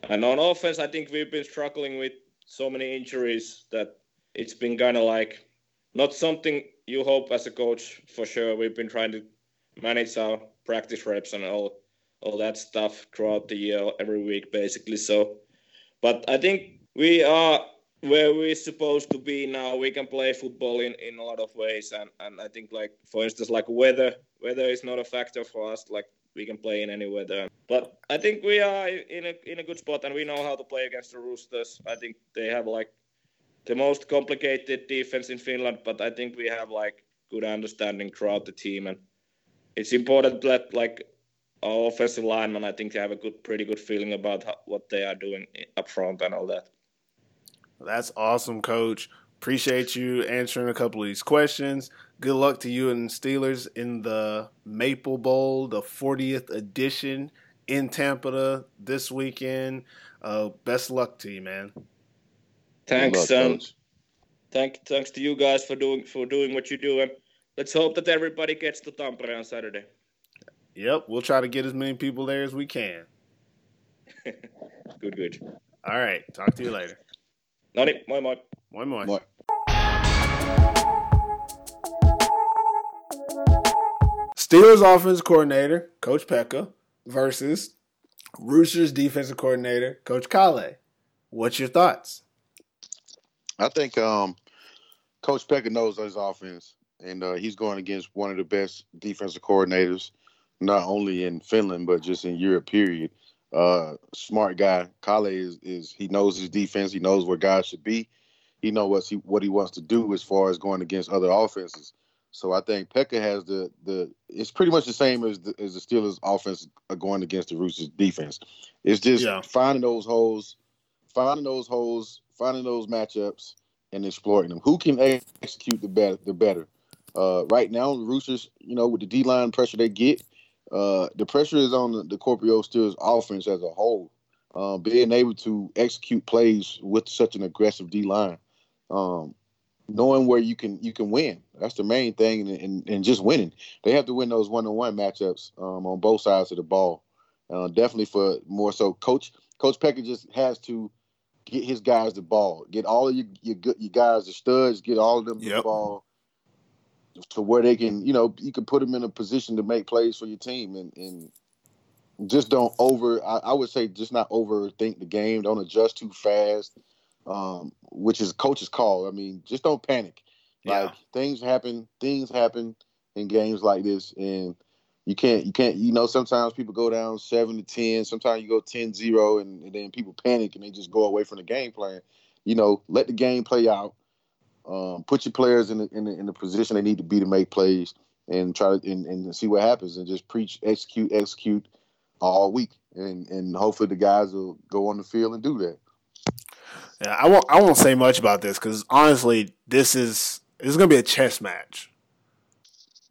and on offense, I think we've been struggling with so many injuries that it's been kind of like not something you hope as a coach for sure. We've been trying to manage our practice reps and all all that stuff throughout the year, every week basically. So, but I think we are where we're supposed to be now. We can play football in, in a lot of ways, and, and I think like for instance like weather weather is not a factor for us. Like we can play in any weather. But I think we are in a in a good spot, and we know how to play against the Roosters. I think they have like the most complicated defense in Finland, but I think we have like good understanding throughout the team, and it's important that like our offensive linemen, I think they have a good, pretty good feeling about how, what they are doing up front and all that. That's awesome, Coach. Appreciate you answering a couple of these questions. Good luck to you and Steelers in the Maple Bowl, the 40th edition in Tampere this weekend. Uh, best luck to you, man. Thanks, luck, thank, thanks to you guys for doing for doing what you do, and let's hope that everybody gets to Tampere on Saturday. Yep, we'll try to get as many people there as we can. [LAUGHS] good, good. All right, talk to you later. No niin, moi moi. Moi moi. moi. Steelers offense coordinator, Coach Pekka, versus Roosters defensive coordinator, Coach Kale. What's your thoughts? I think um, Coach Pekka knows his offense, and uh, he's going against one of the best defensive coordinators, not only in Finland but just in Europe. Period. Uh, smart guy. Kale is, is he knows his defense. He knows where guys should be. He knows what he what he wants to do as far as going against other offenses. So I think Pekka has the the. It's pretty much the same as the, as the Steelers' offense going against the Roosters' defense. It's just yeah. finding those holes, finding those holes, finding those matchups, and exploiting them. Who can execute the better? The better. Uh, right now, the Roosters, you know, with the D line pressure they get, uh, the pressure is on the, the Kuopio Steelers offense as a whole. Uh, being able to execute plays with such an aggressive D line, um, knowing where you can you can win. That's the main thing, and, and, and just winning. They have to win those one on one matchups um, on both sides of the ball. Uh, definitely for more so, Coach Coach Pekka just has to get his guys the ball, get all of your your, your guys the studs, get all of them yep. the ball to where they can, you know, you can put them in a position to make plays for your team, and and just don't over. I, I would say just not overthink the game. Don't adjust too fast, um, which is coach's call. I mean, just don't panic. Yeah. Like things happen, things happen in games like this, and you can't you can't you know sometimes people go down 7 to 10 sometimes you go 10-0 and, and, then people panic and they just go away from the game plan you know let the game play out um, put your players in the, in the, in the position they need to be to make plays and try to and, and see what happens and just preach execute execute all week. And and hopefully the guys will go on the field and do that. Yeah i won't i won't say much about this because honestly this is this is gonna be a chess match.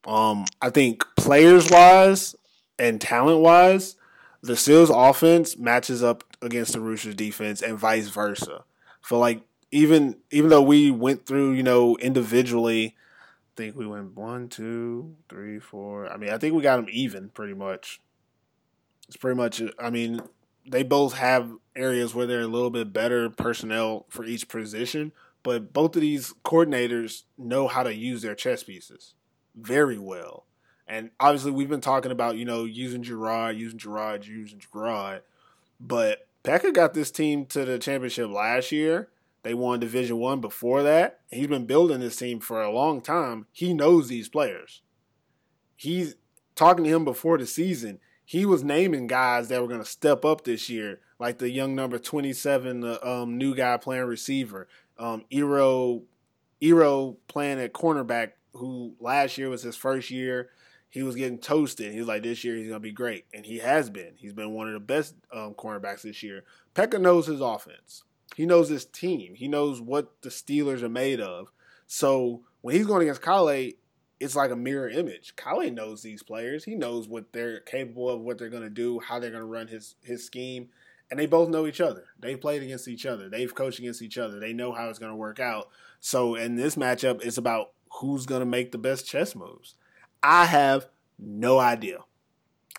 Um, I think players wise and talent wise, the Steelers offense matches up against the Roosters defense and vice versa. For like even even though we went through, you know, individually, I think we went one, two, three, four. I mean, I think we got them even pretty much. It's pretty much. I mean, they both have areas where they're a little bit better personnel for each position, but both of these coordinators know how to use their chess pieces very well. And obviously, we've been talking about you know using Gerard, using Gerard, using Gerard, but Pekka got this team to the championship last year. They won Division One before that. He's been building this team for a long time. He knows these players. He's talking to him before the season. He was naming guys that were going to step up this year, like the young number twenty seven, the um, new guy playing receiver, um, Ero playing at cornerback who last year was his first year. He was getting toasted. He was like, this year he's going to be great. And he has been. He's been one of the best um, cornerbacks this year. Pekka knows his offense. He knows his team. He knows what the Steelers are made of. So when he's going against Kale, it's like a mirror image. Kale knows these players. He knows what they're capable of, what they're going to do, how they're going to run his his scheme, and they both know each other. They've played against each other. They've coached against each other. They know how it's going to work out. So in this matchup, it's about who's going to make the best chess moves. I have no idea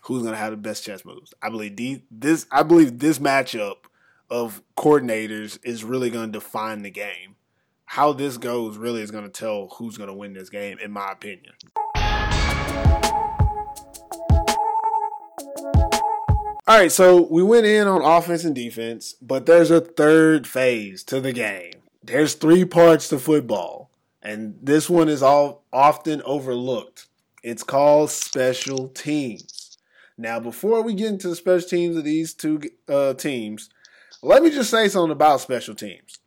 who's going to have the best chess moves. I believe this. I believe this matchup of coordinators is really going to define the game. How this goes really is going to tell who's going to win this game, in my opinion. All right, so we went in on offense and defense, but there's a third phase to the game. There's three parts to football, and this one is all often overlooked. It's called special teams. Now, before we get into the special teams of these two uh, teams, let me just say something about special teams.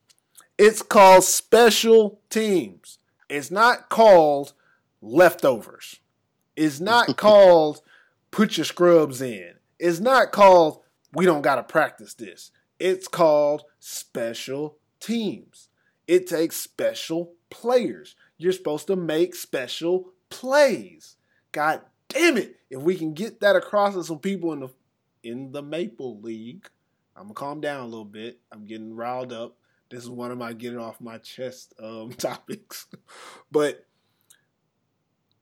It's called special teams. It's not called leftovers. It's not [LAUGHS] called put your scrubs in. It's not called we don't got to practice this. It's called special teams. It takes special players. You're supposed to make special plays. God damn it. If we can get that across to some people in the in the Maple League, I'm gonna calm down a little bit. I'm getting riled up. This is one of my getting off my chest um, [LAUGHS] topics. but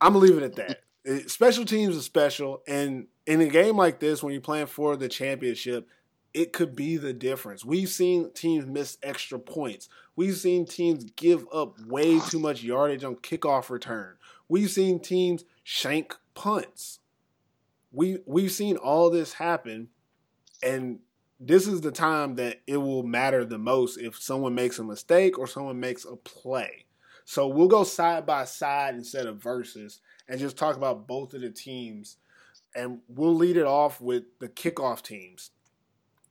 I'm gonna leave it at that. It, special teams is special, and in a game like this, when you're playing for the championship, it could be the difference. We've seen teams miss extra points. We've seen teams give up way too much yardage on kickoff return. We've seen teams shank punts. We we've seen all this happen, and this is the time that it will matter the most if someone makes a mistake or someone makes a play. So we'll go side by side instead of versus and just talk about both of the teams. And we'll lead it off with the kickoff teams.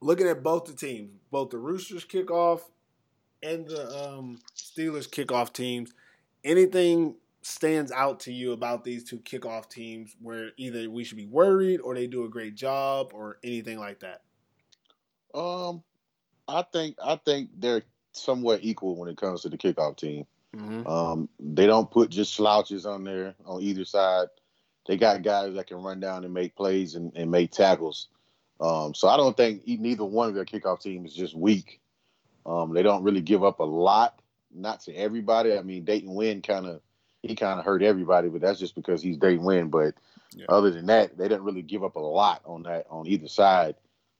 Looking at both the teams, both the Roosters kickoff and the um, Steelers kickoff teams, anything stands out to you about these two kickoff teams where either we should be worried or they do a great job or anything like that? Um, I think I think they're somewhat equal when it comes to the kickoff team. Mm-hmm. Um, they don't put just slouches on there on either side. They got guys that can run down and make plays and, and make tackles. Um, so I don't think neither one of their kickoff team is just weak. Um, they don't really give up a lot, not to everybody. I mean, Dayton Wynn kind of he kind of hurt everybody, but that's just because he's Dayton Wynn. But yeah. other than that, they didn't really give up a lot on that on either side.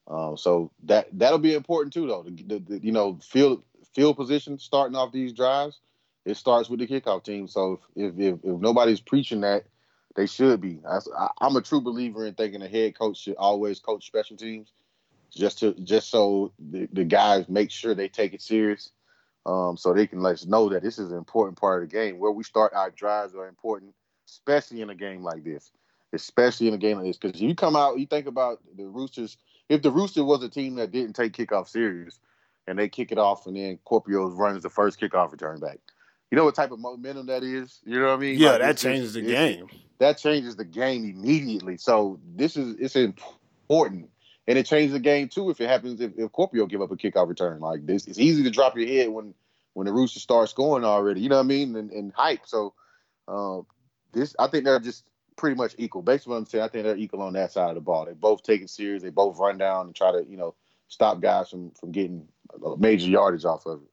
Um, so that that'll be important too, though. The, the, the, you know, field field position starting off these drives, it starts with the kickoff team. So if if, if nobody's preaching that, they should be. I, am a true believer in thinking a head coach should always coach special teams, just to just so the, the guys make sure they take it serious, um, so they can let us know that this is an important part of the game. Where we start our drives are important, especially in a game like this. Especially in a game like this, because you come out, you think about the Roosters if the Rooster was a team that didn't take kickoff serious and they kick it off and then Kuopio runs the first kickoff return back. You know what type of momentum that is? You know what I mean? Yeah, like that changes the game. That changes the game immediately. So this is it's important. And it changes the game too if it happens if, if Kuopio give up a kickoff return. Like this, it's easy to drop your head when when the Rooster starts scoring already. You know what I mean? And, and hype. So uh, this I think they're just pretty much equal. Based on what I'm saying, I think they're equal on that side of the ball. They both take it serious. They both run down and try to, you know, stop guys from from getting major yardage off of it.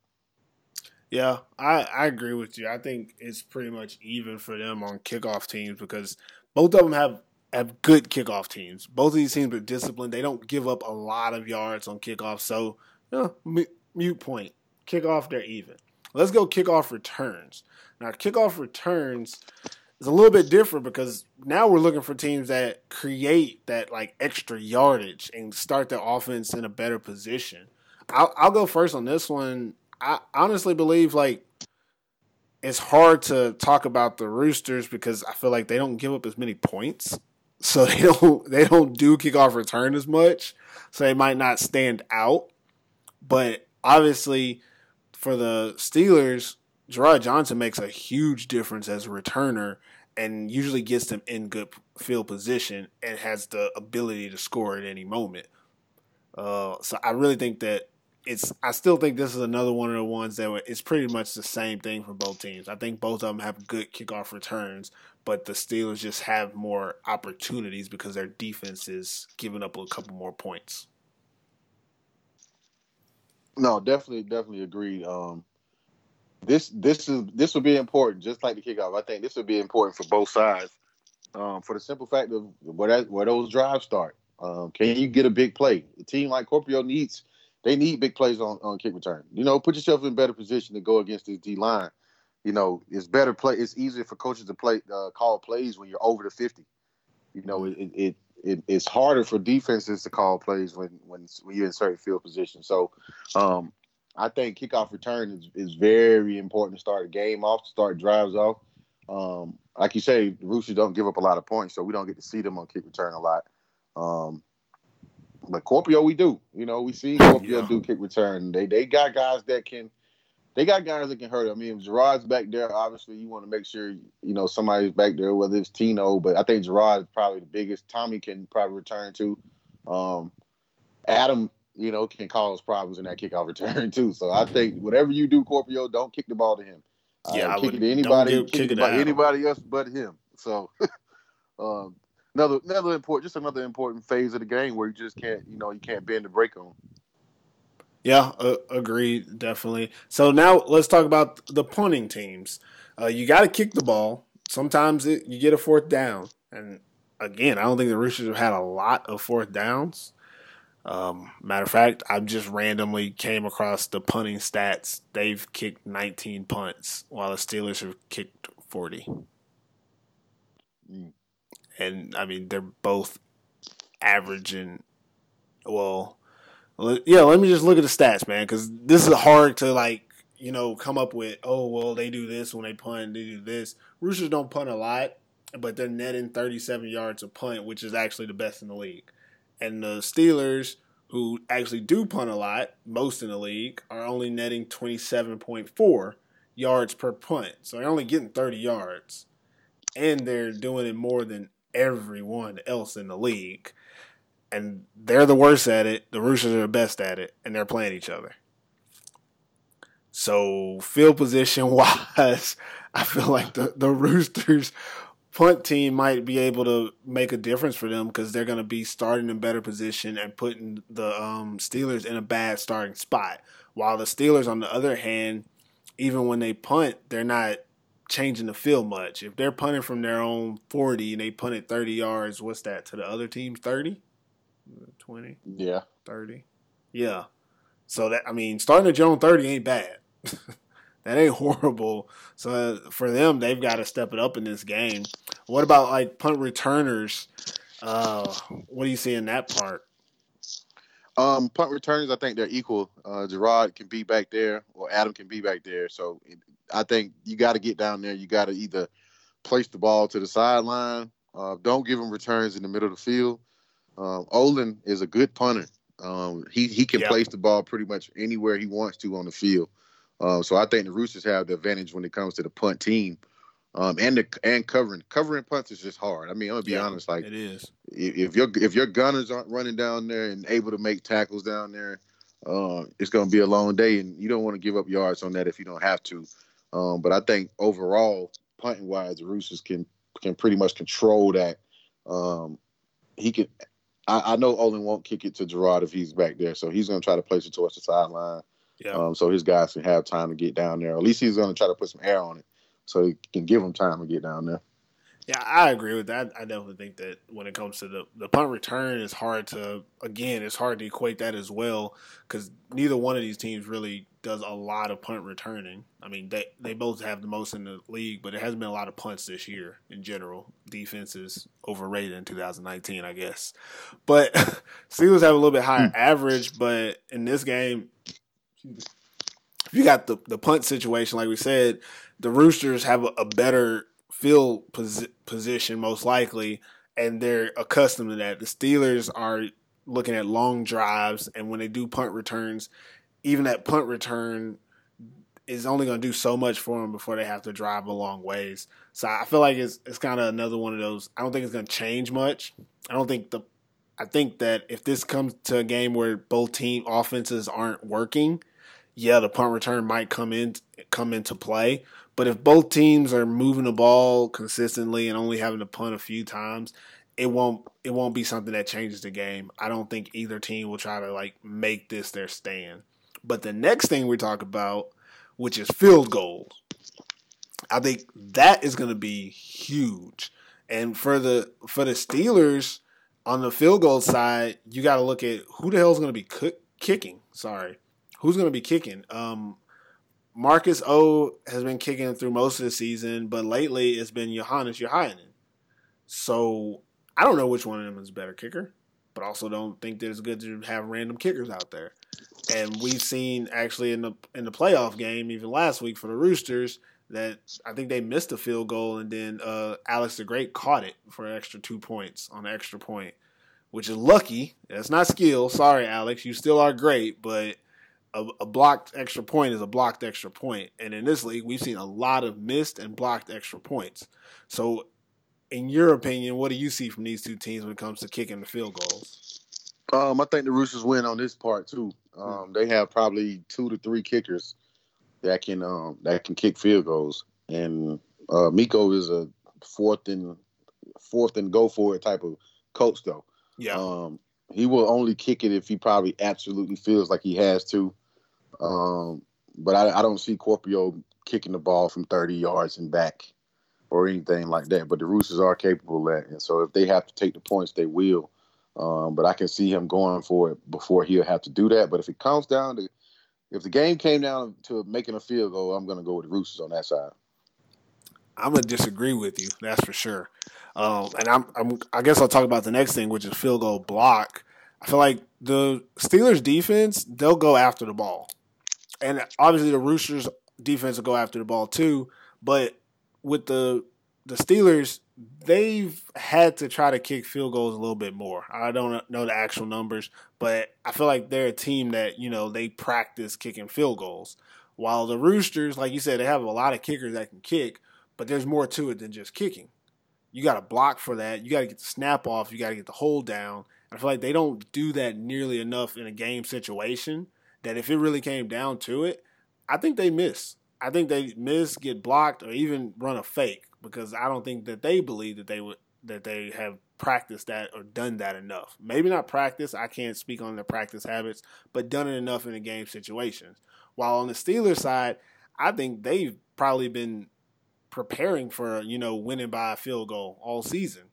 Yeah, I, I agree with you. I think it's pretty much even for them on kickoff teams because both of them have have good kickoff teams. Both of these teams are disciplined. They don't give up a lot of yards on kickoff. So, know, mute point. Kickoff, they're even. Let's go kickoff returns. Now, kickoff returns is a little bit different because now we're looking for teams that create that like extra yardage and start their offense in a better position. I'll, I'll go first on this one. I honestly believe like it's hard to talk about the Roosters because I feel like they don't give up as many points, so [LAUGHS] they don't they don't do kickoff return as much, so they might not stand out. But obviously, for the Steelers, Gerard Johnson makes a huge difference as a returner and usually gets them in good field position and has the ability to score at any moment. Uh, so I really think that it's. I still think this is another one of the ones that it's pretty much the same thing for both teams. I think both of them have good kickoff returns, but the Steelers just have more opportunities because their defense is giving up a couple more points. No, definitely, definitely agree. Um, this this is this would be important, just like the kickoff. I think this will be important for both sides, um, for the simple fact of where that, where those drives start. Um, can you get a big play? A team like Kuopio needs they need big plays on, on kick return. You know, put yourself in better position to go against this D line. You know, it's better play. It's easier for coaches to play uh, call plays when you're over the fifty. You know, it, it it it's harder for defenses to call plays when when when you're in certain field positions. So, um, I think kickoff return is, is very important to start a game off, to start drives off. Um, like you say, the Roosters don't give up a lot of points, so we don't get to see them on kick return a lot. Um, but Kuopio, we do. You know, we see Kuopio yeah. do kick return. They they got guys that can. They got guys that can hurt. I mean, if Gerard's back there, obviously you want to make sure you know somebody's back there, whether it's Tino, but I think Gerard is probably the biggest. Tommy can probably return to. Um, Adam, you know, can cause problems in that kickoff return [LAUGHS] too. So I think whatever you do, Kuopio, don't kick the ball to him. Yeah, uh, kick it to anybody, kick it to anybody else but him. So, [LAUGHS] um, another another important, just another important phase of the game where you just can't, you know, you can't bend the break on. Yeah, uh, agreed, definitely. So now let's talk about the punting teams. Uh, you got to kick the ball. Sometimes it, you get a fourth down, and again, I don't think the Roosters have had a lot of fourth downs. Um, matter of fact, I just randomly came across the punting stats. They've kicked 19 punts, while the Steelers have kicked 40. Mm. And I mean, they're both averaging. Well, yeah. Let me just look at the stats, man, because this is hard to like, you know, come up with. Oh, well, they do this when they punt. They do this. Roosters don't punt a lot, but they're netting 37 yards a punt, which is actually the best in the league and the Steelers, who actually do punt a lot, most in the league, are only netting 27.4 yards per punt. So they're only getting 30 yards. And they're doing it more than everyone else in the league. And they're the worst at it. The Roosters are the best at it. And they're playing each other. So field position [LAUGHS] wise, I feel like the, the Roosters punt team might be able to make a difference for them because they're going to be starting in better position and putting the um, Steelers in a bad starting spot. While the Steelers, on the other hand, even when they punt, they're not changing the field much. If they're punting from their own 40 and they punt it 30 yards, what's that to the other team? 30? 20? Yeah. 30? Yeah. So that, I mean, starting at your own 30 ain't bad. [LAUGHS] that ain't horrible. So for them, they've got to step it up in this game. What about like punt returners? Uh, what do you see in that part? Um, punt returners, I think they're equal. Uh, Gerard can be back there, or Adam can be back there. So it, I think you got to get down there. You got to either place the ball to the sideline. Uh, don't give him returns in the middle of the field. Um, Olin is a good punter. Um, he he can yep. place the ball pretty much anywhere he wants to on the field. Uh, so I think the Roosters have the advantage when it comes to the punt team. Um, and the and covering covering punts is just hard. I mean, I'm gonna be yeah, honest. Like it is. If your if your gunners aren't running down there and able to make tackles down there, uh, it's gonna be a long day, and you don't want to give up yards on that if you don't have to. Um, but I think overall, punting wise, the Roosters can can pretty much control that. Um, he can. I, I know Olin won't kick it to Gerard if he's back there, so he's gonna try to place it towards the sideline. Yeah. Um, so his guys can have time to get down there. At least he's gonna try to put some air on it so he can give them time to get down there. Yeah, I agree with that. I definitely think that when it comes to the, the punt return, it's hard to again, it's hard to equate that as well because neither one of these teams really does a lot of punt returning. I mean, they they both have the most in the league, but it hasn't been a lot of punts this year in general. Defense is overrated in 2019, I guess. But [LAUGHS] Steelers have a little bit higher hmm. average, but in this game, if you got the the punt situation, like we said, the Roosters have a, better field posi- position most likely, and they're accustomed to that. The Steelers are looking at long drives, and when they do punt returns, even that punt return is only going to do so much for them before they have to drive a long ways. So I feel like it's it's kind of another one of those. I don't think it's going to change much. I don't think the. I think that if this comes to a game where both team offenses aren't working, yeah, the punt return might come in come into play. But if both teams are moving the ball consistently and only having to punt a few times, it won't it won't be something that changes the game. I don't think either team will try to like make this their stand. But the next thing we talk about, which is field goals, I think that is going to be huge. And for the for the Steelers on the field goal side, you got to look at who the hell is going to be cook, kicking Sorry, who's going to be kicking? Um, Marcus O has been kicking through most of the season, but lately it's been Johannes Jauhiainen. So I don't know which one of them is a better kicker, but also don't think that it's good to have random kickers out there. And we've seen actually in the in the playoff game, even last week for the Roosters, that I think they missed a field goal, and then uh, Alex the Great caught it for an extra two points on an extra point, which is lucky. That's not skill. Sorry, Alex, you still are great, but a, a, blocked extra point is a blocked extra point. And in this league, we've seen a lot of missed and blocked extra points. So, in your opinion, what do you see from these two teams when it comes to kicking the field goals? Um, I think the Roosters win on this part too. Um, they have probably two to three kickers that can um, that can kick field goals, and uh, Mikko is a fourth and fourth and go for it type of coach though. Yeah. Um, he will only kick it if he probably absolutely feels like he has to. Um, but I, I, don't see Kuopio kicking the ball from 30 yards and back or anything like that. But the Roosters are capable of that. And so if they have to take the points, they will. Um, but I can see him going for it before he'll have to do that. But if it comes down to, if the game came down to making a field goal, I'm going to go with the Roosters on that side. I'm gonna disagree with you. That's for sure. Um, and I'm, I'm, I guess I'll talk about the next thing, which is field goal block. I feel like the Steelers defense, they'll go after the ball and obviously the Roosters defense will go after the ball too. But with the the Steelers, they've had to try to kick field goals a little bit more. I don't know the actual numbers, but I feel like they're a team that you know they practice kicking field goals. While the Roosters, like you said, they have a lot of kickers that can kick, but there's more to it than just kicking. You got to block for that. You got to get the snap off. You got to get the hold down. I feel like they don't do that nearly enough in a game situation that if it really came down to it, I think they miss. I think they miss, get blocked, or even run a fake because I don't think that they believe that they would that they have practiced that or done that enough. Maybe not practice. I can't speak on their practice habits, but done it enough in the game situations. While on the Steelers side, I think they've probably been preparing for you know winning by a field goal all season.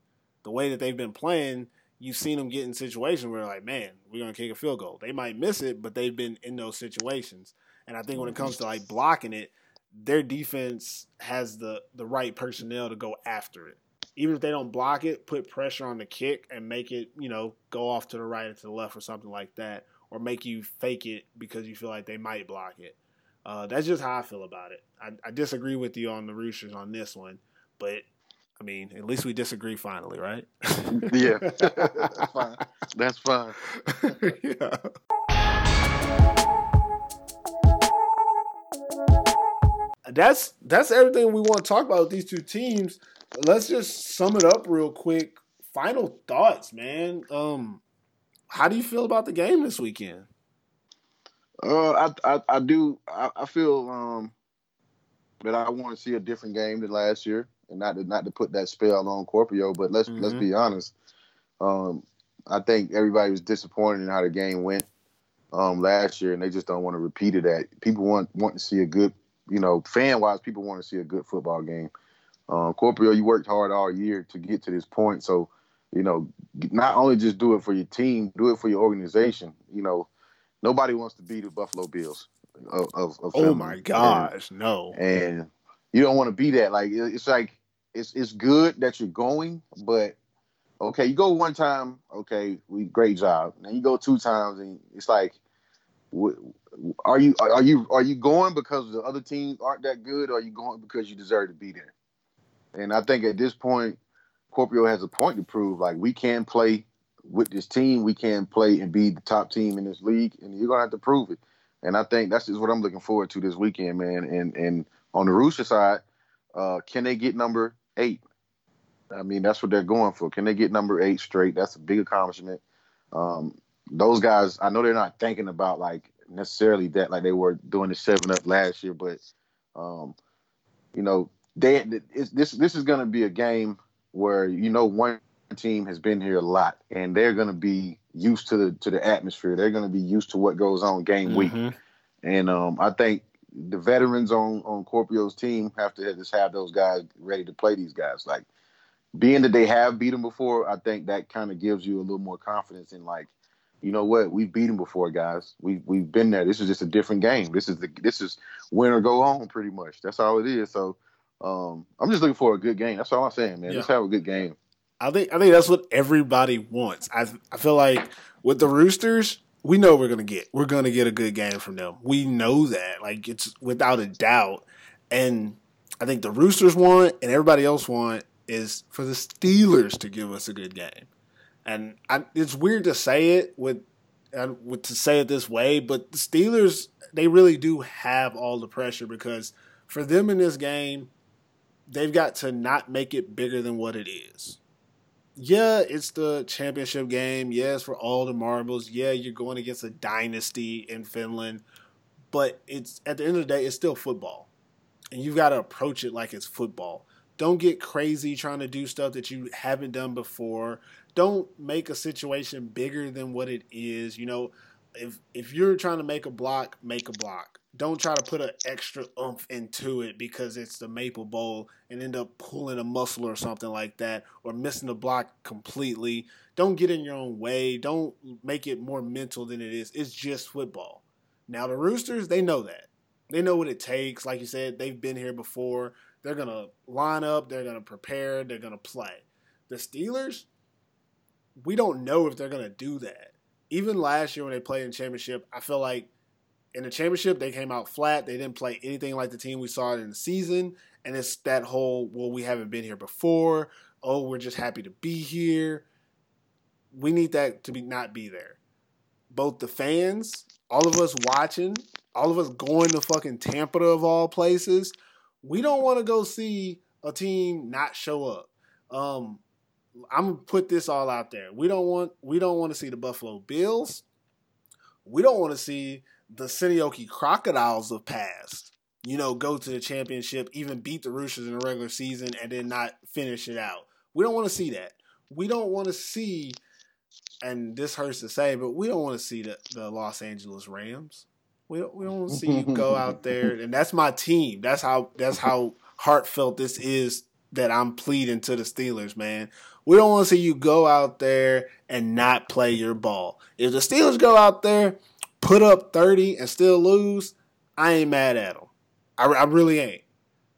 The way that they've been playing, you've seen them get in situations where like, man, we're gonna kick a field goal. They might miss it, but they've been in those situations. And I think when it comes to like blocking it, their defense has the the right personnel to go after it. Even if they don't block it, put pressure on the kick and make it, you know, go off to the right or to the left or something like that, or make you fake it because you feel like they might block it. Uh, that's just how I feel about it. I, I disagree with you on the Roosters on this one, but I mean, at least we disagree finally, right? yeah, [LAUGHS] that's fine. That's fine. [LAUGHS] yeah. That's that's everything we want to talk about with these two teams. Let's just sum it up real quick. Final thoughts, man. Um, how do you feel about the game this weekend? Uh, I I, I do. I, I feel um that I want to see a different game than last year and not to not to put that spell on Kuopio, but let's mm-hmm. let's be honest. Um, I think everybody was disappointed in how the game went um, last year, and they just don't want to repeat it. That people want want to see a good, you know, fan wise, people want to see a good football game. Um, Kuopio, you worked hard all year to get to this point, so you know, not only just do it for your team, do it for your organization. You know, nobody wants to be the Buffalo Bills. Of, of, of oh my gosh, and, no! And you don't want to be that. Like it's like it's it's good that you're going, but okay, you go one time, okay, we great job. Then you go two times, and it's like, are you are you are you going because the other teams aren't that good, or are you going because you deserve to be there? And I think at this point, Kuopio has a point to prove. Like we can play with this team, we can play and be the top team in this league, and you're gonna have to prove it. And I think that's just what I'm looking forward to this weekend, man. And and on the Rooster side, uh, can they get number eight. I mean, that's what they're going for. Can they get number eight straight? That's a big accomplishment. Um, those guys, I know they're not thinking about like necessarily that like they were doing the seven up last year, but um, you know, they this this is going to be a game where you know one team has been here a lot and they're going to be used to the to the atmosphere. They're going to be used to what goes on game mm-hmm. week, and um, I think the veterans on on Kuopio's team have to just have those guys ready to play these guys. Like being that they have beat them before, I think that kind of gives you a little more confidence in like you know what? We've beaten before, guys. We we've been there. This is just a different game. This is the this is win or go home, pretty much. That's all it is. So um, I'm just looking for a good game. That's all I'm saying, man. Yeah. Let's have a good game. I think I think that's what everybody wants. I I feel like with the Roosters, we know we're gonna get. We're gonna get a good game from them. We know that, like it's without a doubt. And I think the Roosters want, and everybody else want, is for the Steelers to give us a good game. And I, it's weird to say it with, uh, with to say it this way, but the Steelers they really do have all the pressure because for them in this game, they've got to not make it bigger than what it is yeah, it's the championship game. Yeah, for all the marbles. Yeah, you're going against a dynasty in Finland, but it's at the end of the day, it's still football, and you've got to approach it like it's football. Don't get crazy trying to do stuff that you haven't done before. Don't make a situation bigger than what it is. You know, if if you're trying to make a block, make a block. Don't try to put an extra oomph into it because it's the Maple Bowl and end up pulling a muscle or something like that or missing the block completely. Don't get in your own way. Don't make it more mental than it is. It's just football. Now the Roosters, they know that. They know what it takes. Like you said, they've been here before. They're gonna line up, they're gonna prepare, they're gonna play. The Steelers, we don't know if they're gonna do that. Even last year when they played in championship, I feel like in the championship they came out flat. They didn't play anything like the team we saw in the season. And it's that whole, well, we haven't been here before. Oh, we're just happy to be here. We need that to be not be there. Both the fans, all of us watching, all of us going to fucking Tampere of all places. We don't want to go see a team not show up. Um, I'm gonna put this all out there. We don't want we don't want to see the Buffalo Bills. We don't want to see the Seinäjoki Crocodiles of past. You know, go to the championship, even beat the Roosters in the regular season, and then not finish it out. We don't want to see that. We don't want to see, and this hurts to say, but we don't want to see the, the Los Angeles Rams. We don't, we don't want to see you go out [LAUGHS] there, and that's my team. That's how that's how heartfelt this is that I'm pleading to the Steelers, man. We don't want to see you go out there and not play your ball. If the Steelers go out there, put up 30 and still lose, I ain't mad at them. I, I really ain't.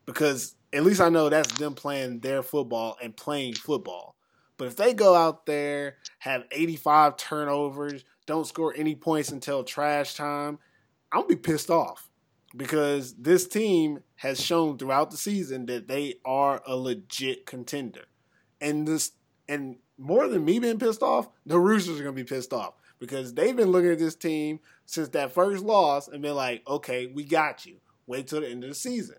Because at least I know that's them playing their football and playing football. But if they go out there, have 85 turnovers, don't score any points until trash time, I'm going to be pissed off because this team has shown throughout the season that they are a legit contender. And this and more than me being pissed off, the Roosters are gonna be pissed off because they've been looking at this team since that first loss and been like, okay, we got you. Wait till the end of the season.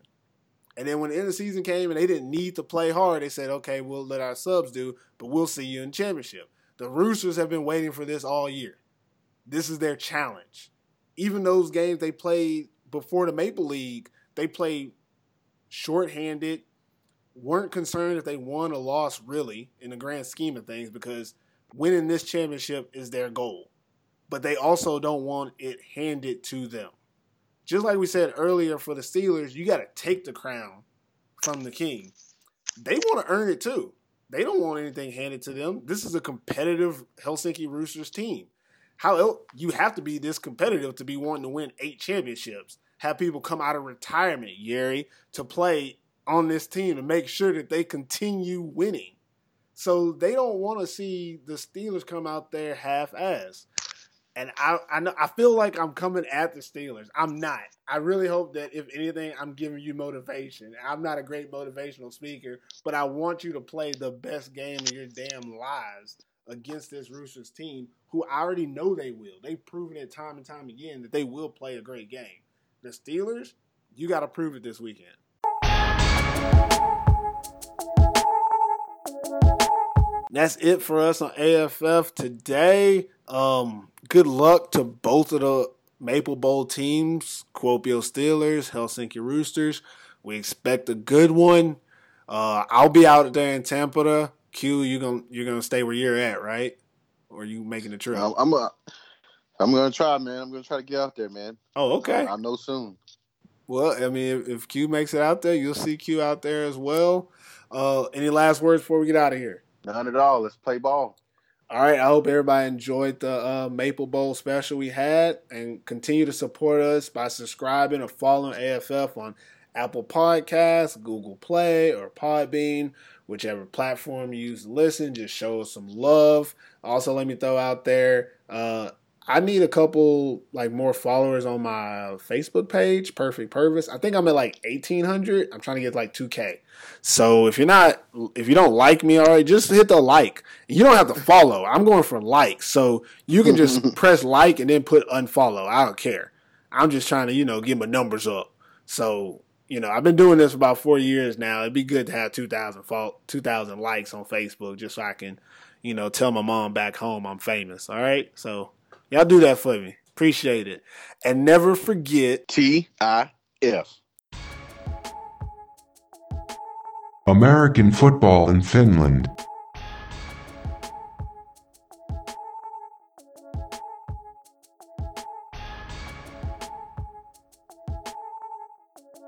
And then when the end of the season came and they didn't need to play hard, they said, okay, we'll let our subs do, but we'll see you in championship. The Roosters have been waiting for this all year. This is their challenge. Even those games they played before the Maple League, they played shorthanded, weren't concerned if they won or lost really in the grand scheme of things because winning this championship is their goal. But they also don't want it handed to them. Just like we said earlier for the Steelers, you got to take the crown from the king. They want to earn it too. They don't want anything handed to them. This is a competitive Helsinki Roosters team. How else, you have to be this competitive to be wanting to win eight championships. Have people come out of retirement, Yeri, to play on this team to make sure that they continue winning. So they don't want to see the Steelers come out there half-ass. And I, I know I feel like I'm coming at the Steelers. I'm not. I really hope that if anything, I'm giving you motivation. I'm not a great motivational speaker, but I want you to play the best game of your damn lives against this Roosters team, who I already know they will. They've proven it time and time again that they will play a great game. The Steelers, you got to prove it this weekend. That's it for us on AFF today. Um, good luck to both of the Maple Bowl teams, Kuopio Steelers, Helsinki Roosters. We expect a good one. Uh, I'll be out there in Tampere. Q, you gonna you're gonna stay where you're at, right? Or you making the trip? I'm, a, I'm gonna try, man. I'm gonna try to get out there, man. Oh, okay. I, I know soon. Well, I mean, if, if Q makes it out there, you'll see Q out there as well. Uh, any last words before we get out of here? None at all. Let's play ball. All right, I hope everybody enjoyed the uh, Maple Bowl special we had and continue to support us by subscribing or following AFF on Apple Podcasts, Google Play, or Podbean, whichever platform you use to listen. Just show us some love. Also, let me throw out there. Uh, I need a couple like more followers on my Facebook page, Perfect Purpose. I think I'm at like 1800. I'm trying to get like 2k. So if you're not if you don't like me already, just hit the like. You don't have to follow. I'm going for likes. So you can just [LAUGHS] press like and then put unfollow. I don't care. I'm just trying to, you know, get my numbers up. So, you know, I've been doing this for about 4 years now. It'd be good to have 2000 2000 likes on Facebook just so I can, you know, tell my mom back home I'm famous, all right? So Y'all do that for me. Appreciate it. And never forget T I F. American football in Finland.